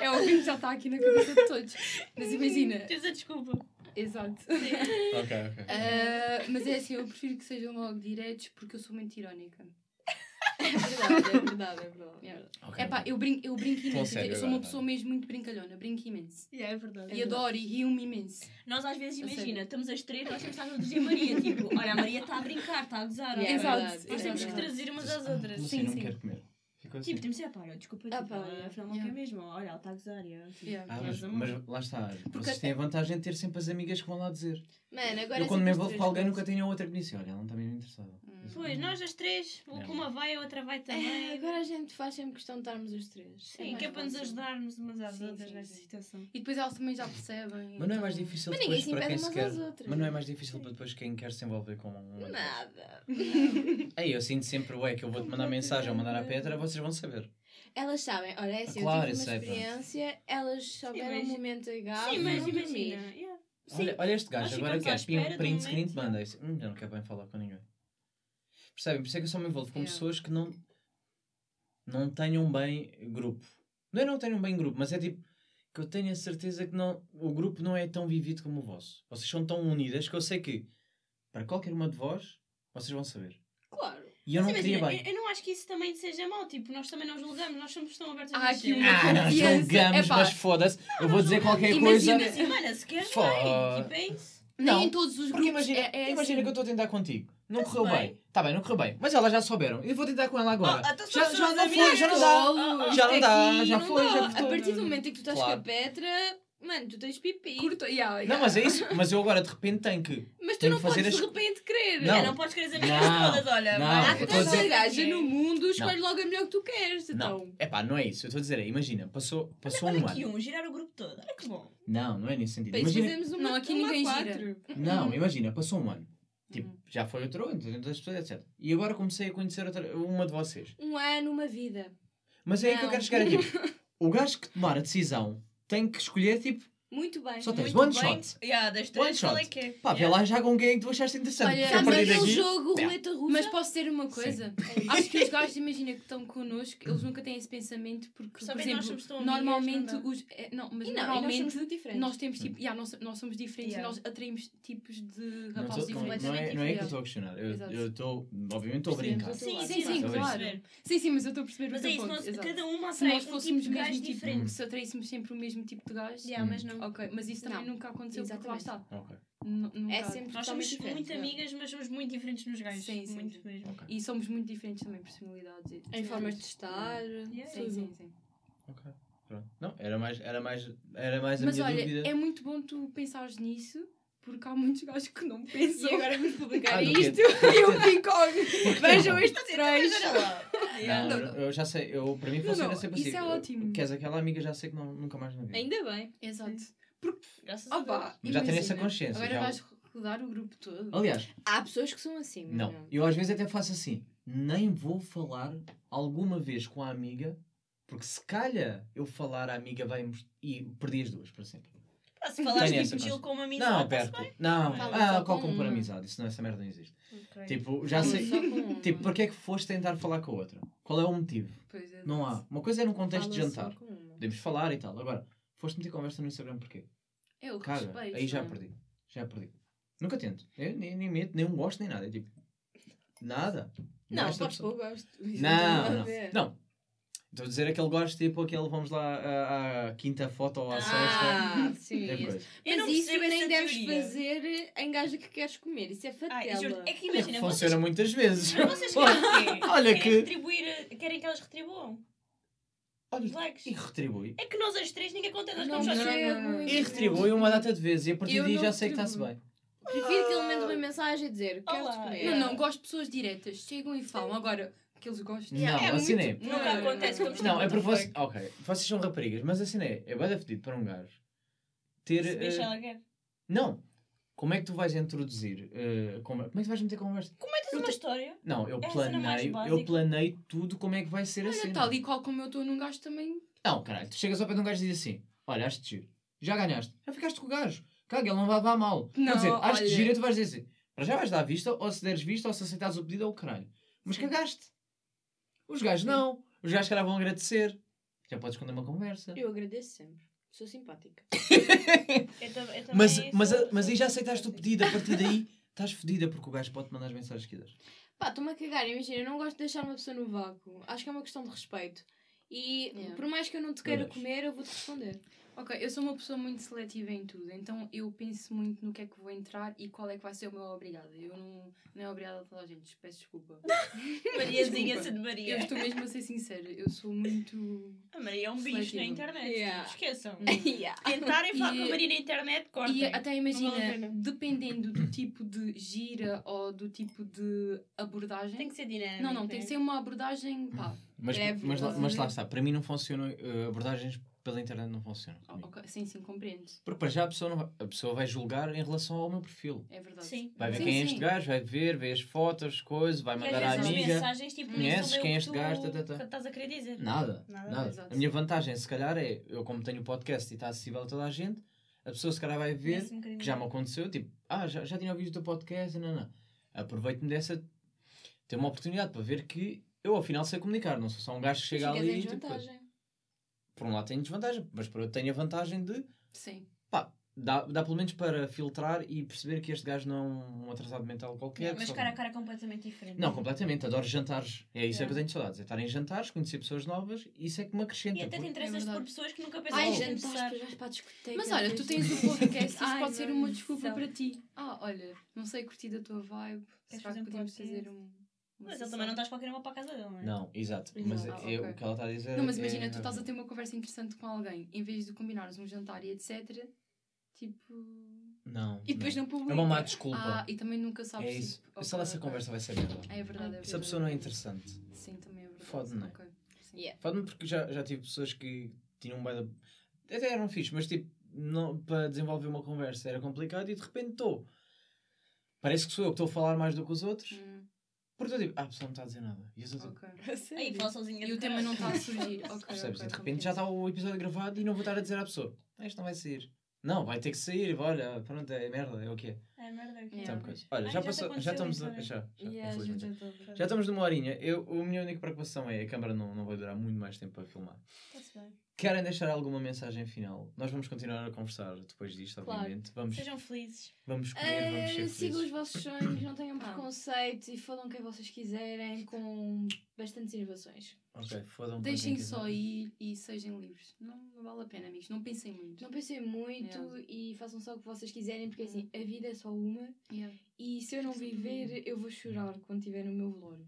É o que já está aqui na cabeça de todos. Mas imagina. Tens a desculpa. Exato. ok, ok. Uh, mas é assim, eu prefiro que sejam logo diretos porque eu sou muito irónica. É verdade, é verdade, é verdade. É. Okay. Epá, eu brinco, eu brinco imenso. Eu sou uma pessoa mesmo muito brincalhona, brinco imenso. Yeah, é verdade. E é adoro verdade. e rio-me imenso. Nós às vezes, imagina, estamos as três, nós temos a dizer Maria, tipo, olha, a Maria está a brincar, está a gozar. Yeah, Exato. É nós temos que traduzir umas às outras. Sim, sim. não quero comer. Ficou tipo, assim. temos de ser, pá, desculpa, ah, tipo, pá, afinal não yeah. quer mesmo, olha, ela está a gozar. Yeah, tipo, yeah. Ah, mas, mas, lá está, Porque vocês têm a vantagem de ter sempre as amigas que vão lá dizer. Mano, agora eu quando me envolvo com alguém nunca tenho outra que disse, olha, ela não está mesmo interessada. Hum. Pois, nós as três, uma vai, a outra vai também. É, agora a gente faz sempre questão de estarmos os três. Sim, é que é para nos ajudarmos umas às sim, outras sim, nesta situação. E depois elas também já percebem. Mas não é mais então. difícil mas depois para quem se quer. Mas não é mais difícil para depois quem quer se envolver com um. Nada. Aí *laughs* eu sinto sempre, ué, que eu vou-te mandar mensagem ou mandar a Petra, vocês vão saber. Elas sabem, olha, é assim, claro, eu tive uma experiência, pronto. elas souberam um momento legal. Sim, mas imagina. Yeah. Olha, olha este gajo, agora quer um print screen, manda isso. Hum, eu não quero bem falar com ninguém. Percebem? Por isso é que eu só me envolvo com yeah. pessoas que não, não tenham bem grupo. Não é não tenham bem grupo, mas é tipo que eu tenho a certeza que não, o grupo não é tão vivido como o vosso. Vocês são tão unidas que eu sei que para qualquer uma de vós, vocês vão saber. Claro. E eu não queria bem. Eu, eu, não acho que isso também seja mau, tipo, nós também não julgamos, nós somos tão abertos a aqui uma Ah, não julgamos, mas foda-se. Eu vou dizer qualquer imagina, coisa. Imagina, se queres, vai. Tipo, é isso. Não, Nem em todos os grupos. Imagina, é, é imagina assim. que eu estou a tentar contigo. Não correu bem. bem. Tá bem, não correu bem. Mas elas já souberam. Eu vou tentar com ela agora. Oh, então já, já não foi, já não dá. Já não dá, já foi, já A partir do momento em que tu estás com a Petra, Mano, tu tens pipi. Curto, yeah, yeah. Não, mas é isso. Mas eu agora de repente tenho que. Mas tu não podes as... de repente querer. Não, é, não podes querer as amigas todas. Olha, não, há tanta gaja no mundo, escolhe logo a melhor que tu queres. Então. Não, é pá, não é isso. Eu estou a dizer, é, imagina, passou, passou olha, um aqui ano. um, girar o grupo todo. Olha que bom. Não, não é nesse sentido. Imagina... Fazemos uma, não, aqui uma ninguém quatro. gira. Não, imagina, passou um ano. Tipo, uhum. já foi outro, entre as pessoas, etc. E agora comecei a conhecer outra, uma de vocês. Um ano, uma vida. Mas é aí que eu quero chegar aqui. *laughs* o gajo que tomar a decisão tem que escolher, tipo, muito bem. Só tens one bem. shot. Yeah, das três, one shot. É que é? Pá, vê lá já com quem é que tu achaste interessante. Olha, sabes aquele daqui... jogo roleta russa? Mas posso ter uma coisa? Acho que os gajos, imagina, que estão connosco, eles nunca têm esse pensamento porque, Sabem, por exemplo, normalmente amigas, os... É, não, mas e não, normalmente nós, somos diferentes. nós temos tipo... Yeah, nós, nós somos diferentes yeah. e nós atraímos tipos de rapazes diferentes. Não é, não é que eu estou a questionar. Eu estou... Obviamente estou a brincar. Sim, sim, sim, claro. Sim, sim, mas eu estou a perceber mas o teu ponto. Cada uma atrai um tipo de gajo diferente. Se atraíssemos sempre o mesmo tipo de gajo... mas não. Ok, mas isso também nunca aconteceu Exatamente. porque lá está. Okay. é sempre Nós somos muito amigas, mas somos muito diferentes nos gajos. Sim, sim. Muito mesmo. Okay. E somos muito diferentes também, personalidades. E em formas de estar. Yeah. Sim, sim, sim. Ok. Pronto. Não, era mais, era mais, era mais a mas minha olha, dúvida. é muito bom tu pensares nisso porque há muitos gajos que não pensam. E agora vamos publicar ah, isto e *laughs* eu fico Vejam este três. Não, eu já sei, eu, para mim funciona não, sempre assim. Isso é ótimo. Queres aquela amiga, já sei que não, nunca mais na vida. Ainda bem. Exato. Porque, graças a Deus. Já tenho essa consciência. Agora já... vais rodar o grupo todo. Aliás, há pessoas que são assim. Não, não, eu às vezes até faço assim. Nem vou falar alguma vez com a amiga, porque se calha eu falar a amiga vai e perdi as duas, por exemplo. Ah, se falares tipo Gil com uma amizade. Não, perto. Não, ah, qual com por amizade? Isso não, essa merda não existe. Okay. Tipo, já sei. *laughs* tipo, porque é que foste tentar falar com a outra? Qual é o motivo? É, não há. Uma coisa é num contexto de jantar. Podemos falar e tal. Agora, foste meter conversa no Instagram porquê? É o Cara, respeito, aí já não? É? perdi. Já perdi. Nunca tento. Eu, nem, nem meto, nem um gosto, nem nada. É tipo, nada. Não, podes pôr gosto. Não, *laughs* não. Não. Estou a dizer aquele gosto tipo aquele vamos lá à, à quinta foto ou à ah, sexta. Sim, é Mas isso nem deves teoria. fazer em gaja que queres comer. Isso é fatela. é que imagina, Funciona vocês... muitas vezes. Mas vocês querem *laughs* Olha querem que... retribuir, querem que elas retribuam. Olha, likes. E retribui. É que nós as três ninguém conta, nós não, não, não, E retribui uma data de vezes e a partir daí já sei que está-se bem. Prefiro que ele mande uma mensagem a dizer quero comer. Não, não, gosto de pessoas diretas. Chegam e falam. Agora, que eles gostam. Não, é assim é. Nunca acontece como Não, é porque vocês. Ok, vocês são raparigas, mas assim é. É bem fedido para um gajo ter. Se deixa uh, ela quer. Não. Como é que tu vais introduzir? Uh, como, como é que tu vais meter conversa? Como é uma história? Não, eu planei, eu planei tudo como é que vai ser Olha, assim. tal e qual como eu estou num gajo também. Não, caralho, tu chegas ao pé de um gajo e dizes assim: Olha, acho-te giro. Já ganhaste. Já ficaste com o gajo. Caga, ele não vai levar mal. Não, Quer dizer, acho-te giro e tu vais dizer assim: Para já vais dar vista, ou se deres vista, ou se aceitares o pedido, ou o caralho. Mas cagaste. Os gajos não. Os gajos, cara, vão agradecer. Já podes esconder uma conversa. Eu agradeço sempre. Sou simpática. *laughs* eu, eu mas, mas, mas aí já aceitaste o pedido. A partir *laughs* daí estás fedida porque o gajo pode mandar as mensagens que quiseres. Pá, estou-me a cagar. Imagina, eu não gosto de deixar uma pessoa no vácuo. Acho que é uma questão de respeito. E yeah. por mais que eu não te queira comer, eu vou-te responder. Ok, eu sou uma pessoa muito seletiva em tudo, então eu penso muito no que é que vou entrar e qual é que vai ser o meu obrigado. Eu não, não é obrigada a toda a gente, peço desculpa. *laughs* Mariazinha de Maria. Eu estou mesmo a ser sincera, eu sou muito. A Maria é um bicho seletiva. na internet. Yeah. Esqueçam. *laughs* yeah. Tentarem falar com a Maria na internet, cortem. E até imagina, dependendo do tipo de gira ou do tipo de abordagem. Tem que ser dinâmico. Não, não, tem que né? ser uma abordagem. Pá, mas, mas, lá, mas lá está, para mim não funcionam uh, abordagens pela internet não funciona. Oh, okay. Sim, sim, compreendo. Porque para já a pessoa, vai, a pessoa vai julgar em relação ao meu perfil. É verdade. Sim. Vai ver sim, quem é este gajo, vai ver, ver as fotos, coisas, vai mandar à amiga. Mensagens, tipo, Conheces quem é este gajo? Tá, tá, tá. estás a querer dizer? Nada. Nada. nada. A minha vantagem, se calhar, é eu, como tenho o podcast e está acessível a toda a gente, a pessoa se calhar vai ver, um que já me aconteceu, tipo, ah, já, já tinha ouvido o teu podcast, não, não. Aproveito-me dessa. Ter uma oportunidade para ver que eu, afinal, sei comunicar, não sou só um gajo que chega ali e. Tipo, por um lado tem desvantagem, mas por outro tem a vantagem de. Sim. Pá, dá, dá pelo menos para filtrar e perceber que este gajo não é um atrasado mental qualquer. Não, mas cara a cara é completamente diferente. Não, completamente. Adoro jantares. É isso é. é que eu tenho saudades. É estar em jantares, conhecer pessoas novas isso é que me acrescenta. E até te interessas é por pessoas que nunca pensaste em jantares, para a discoteca. Mas olha, tu tens o podcast, isso Ai, pode ser uma desculpa para ti. Ah, olha, não sei curtir a tua vibe. Queres Será que podíamos fazer um mas ele também não estás qualquer uma para a casa dele, não é? Não, exato. Mas ah, é, okay. o que ela está a dizer. Não, mas imagina, é... tu estás a ter uma conversa interessante com alguém, em vez de combinares um jantar e etc. Tipo. Não. E depois não, não publica. É uma má desculpa. Ah, e também nunca sabes. É isso. Tipo, se okay, essa okay. conversa vai ser merda. É verdade, é Se a pessoa não é interessante. Sim, também é verdade. Fode-me, não é? Okay. Yeah. Fode-me porque já, já tive pessoas que tinham um bem Até eram fixe, mas tipo, não, para desenvolver uma conversa era complicado e de repente estou. Parece que sou eu que estou a falar mais do que os outros. Hum porque eu digo, ah, a pessoa não está a dizer nada. E eu estou okay. *laughs* Aí fala sozinha. E o tema não está a *laughs* surgir. ok. Percebes? Okay, e de repente já está o episódio gravado e não vou estar a dizer à pessoa, ah, isto não vai sair. Não, vai ter que sair, olha, pronto, é merda, é o que é. É merda, é que é. Olha, Ai, já, já passou, já estamos, a, já, já, yeah, já, já, estamos numa horinha. Eu, a minha única preocupação é a câmera não, não vai durar muito mais tempo para filmar. Está-se bem. Querem deixar alguma mensagem final? Nós vamos continuar a conversar depois disto, claro. obviamente. Vamos, Sejam felizes. Vamos comer, vamos ser felizes. Sigam os vossos sonhos, não tenham *coughs* preconceito e fodam quem vocês quiserem com bastantes inovações. Ok, fodam Deixem só ir e sejam livres. Não, não, vale a pena, amigos. Não pensem muito. Não pensem muito yeah. e façam só o que vocês quiserem, porque assim, a vida é só uma. Yeah. E se eu não viver, eu vou chorar quando estiver no meu velório.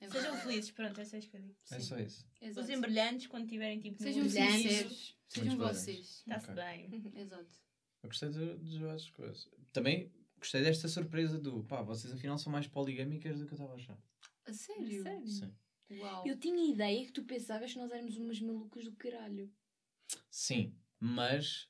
É Sejam felizes, pronto, é só isso que eu digo. É só isso. Exato. Usem brilhantes quando tiverem tipo Sejam sinceros. Sejam vocês. Está-se okay. bem. *laughs* Exato. Eu gostei de, várias coisas. Também gostei desta surpresa do pá, vocês afinal são mais poligâmicas do que eu estava a achar. A sério? A sério? Sim. Uau. Eu tinha ideia que tu pensavas que nós éramos umas malucas do caralho. Sim, mas.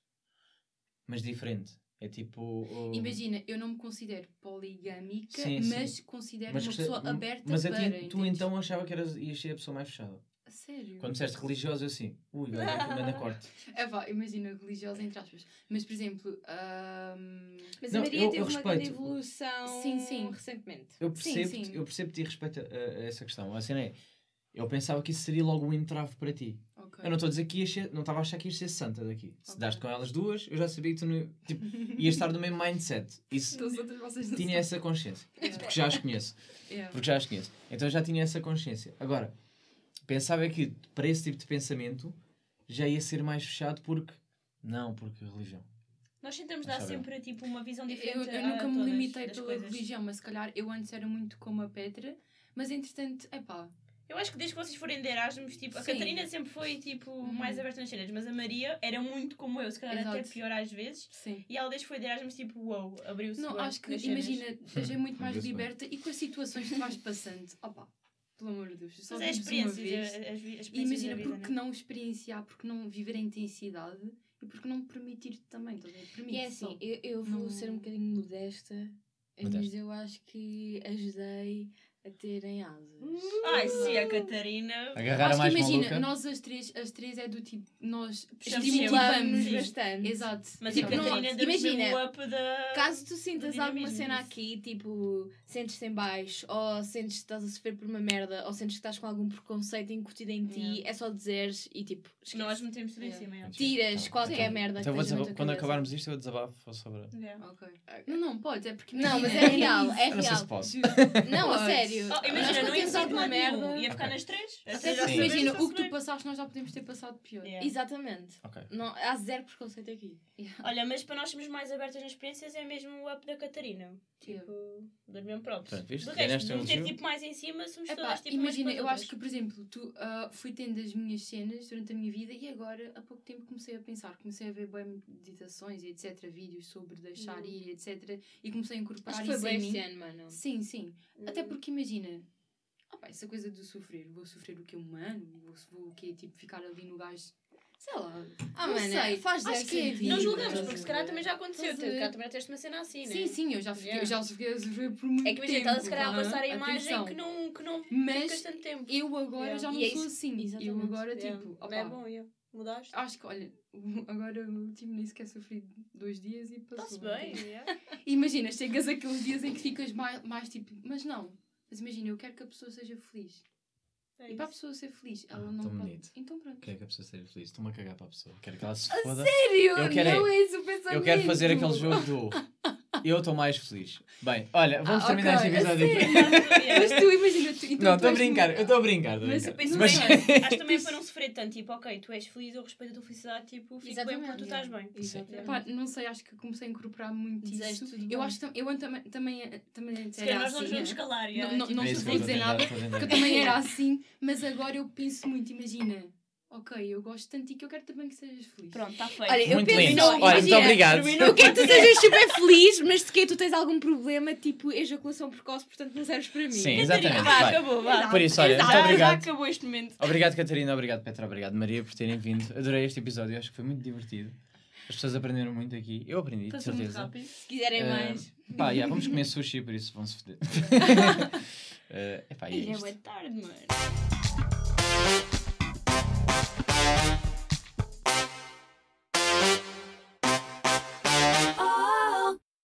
Mas diferente. É tipo. Imagina, eu não me considero poligâmica, sim, mas sim. considero mas uma pessoa aberta mas para. Mas tu então achava que eras, ias ser a pessoa mais fechada. A sério? Quando disseste religiosa, assim, ui, na *laughs* corte. É vá, imagina, religiosa entre aspas. Mas, por exemplo. Um... Mas não, a Maria eu, teve eu uma grande evolução sim, sim. recentemente. Eu percebo, sim, sim. Eu percebo-te e respeito a, a, essa questão. A cena é. Eu pensava que isso seria logo um entrave para ti. Okay. Eu não estou a dizer que ias ser, não estava a achar que ias ser santa daqui. Se okay. daste com elas duas, eu já sabia que tu não, tipo, ias estar no mesmo mindset. Isso tinha essa consciência. *laughs* Yeah. Porque já as conheço. Yeah. Porque já as conheço. Então já tinha essa consciência. Agora, pensava que para esse tipo de pensamento já ia ser mais fechado porque. Não, porque religião. Nós tentamos dar sempre tipo, uma visão diferente. Eu, eu nunca me limitei pela coisas. religião, mas se calhar eu antes era muito como a Petra, mas entretanto, é pá. Eu acho que desde que vocês forem de Erasmus, tipo, a Sim. Catarina sempre foi tipo uhum. mais aberta nas cenas, mas a Maria era muito como eu, se calhar Exato. até pior às vezes. Sim. E ela desde que foi de Erasmus, tipo, uau, wow, abriu-se. Não, acho que, imagina, seja muito mais liberta e com as situações que tu vais passando, opa, pelo amor de Deus, só Mas é experiências, as, as, as e imagina, vida, porque não, não experienciar, porque não viver a intensidade e porque não permitir também, Permite, e é assim, eu, eu vou não... ser um bocadinho modesta, modesta, mas eu acho que ajudei a terem asas. Ai, sim, a Catarina. Agarrar Acho que imagina, maluca. nós as três, as três é do tipo, nós estimulamos bastante. Exato. Mas tipo, a Catarina não, imagina, up da, caso tu sintas alguma cena aqui, tipo, sentes-te em baixo, ou sentes que estás a sofrer por uma merda, ou sentes que estás com algum preconceito incutido em ti, yeah. é só dizeres e tipo. Esquece. Nós metemos tudo yeah. em cima. Tiras tá. qualquer sim. merda. Então vou quando acabarmos isto, eu desabafo sobre. Yeah. Okay. Não, não, pode, é porque. Não, mas é real, é real. Não sei se posso. Não, a sério. Oh, imagina, não ia sair de uma merda. Ia ficar nas três. Imagina, o que tu passaste, nós já podemos ter passado pior. Yeah. Exatamente. Okay. Não, há zero preconceito aqui. Yeah. Olha, mas para nós sermos mais abertas nas experiências é mesmo o up da Catarina. Tipo, dar mesmo. Pronto, viste? De resto, não ter tipo mais em cima, somos Epá, todas tipo Imagina, eu acho que, por exemplo, tu uh, fui tendo as minhas cenas durante a minha vida e agora, há pouco tempo, comecei a pensar, comecei a ver bem meditações e etc, vídeos sobre deixar ir e etc, e comecei a incorporar acho isso foi bem em mim. Ano, mano. Sim, sim. Até porque imagina, opa, essa coisa de sofrer, vou sofrer o que humano, vou, vou o que tipo ficar ali no gás Sei lá. Ah, não mano, sei. faz Acho que Não julgamos, porque se calhar também já aconteceu. Se calhar também teste uma cena assim, né? Sim, sim, eu já fiquei, yeah. já fiquei a sofrer por muito tempo. É que imagina, estás se calhar a passar a imagem que não, que não Mas tanto tempo. Eu agora yeah. já não é sou assim. Exatamente. Eu agora, yeah. tipo. Opa, é bom, yeah. Mudaste? Acho que, olha, *laughs* agora o último nem sequer sofri dois dias e passou. Está-se bem, yeah. *laughs* Imagina, chegas aqueles dias em que ficas mais, mais tipo, mas não. Mas imagina, eu quero que a pessoa seja feliz. É e para a pessoa ser feliz, ela ah, não pode. Bonito. Então pronto. Quero que a pessoa seja feliz. Estou-me a cagar para a pessoa. Quero que ela se foda. A sério? Eu quero, não é esse o pensamento. Eu quero fazer aquele jogo do *laughs* eu estou mais feliz. Bem, olha, vamos ah, terminar okay. este episódio aqui. mas tu imagina. Tu, então não, estou a brincar, eu estou a brincar. Mas eu penso mas... bem, *laughs* acho também para não sofrer tanto. Tipo, ok, tu és feliz, eu respeito a tua felicidade, tipo, fico Exatamente. bem porque tu estás bem. Exatamente. Pá, não sei, acho que comecei a incorporar muito Desejo isso. Eu acho que eu também, também, também Se calhar nós não nos vamos assim, calar. Não, não, não, não é dizer nada, porque eu também era assim, mas agora eu penso muito, imagina ok, eu gosto tanto e que eu quero também que sejas feliz. Pronto, está feito. Olha, eu muito penso, lindo. Não, Olha, muito obrigado. Não quero que tu *laughs* sejas super feliz, mas se quer tu tens algum problema, tipo ejaculação precoce, portanto não serves para mim. Sim, exatamente. Vá, acabou, vá. Por isso, olha, Exato. muito obrigado. Já acabou este momento. Obrigado, Catarina, obrigado, Petra, obrigado, Maria, por terem vindo. Adorei este episódio, acho que foi muito divertido. As pessoas aprenderam muito aqui. Eu aprendi, de certeza. Se quiserem uh, mais. Pá, yeah, vamos comer sushi, por isso vão-se foder. uh, *laughs* *laughs* epá, é, é boa tarde, mano. Bye.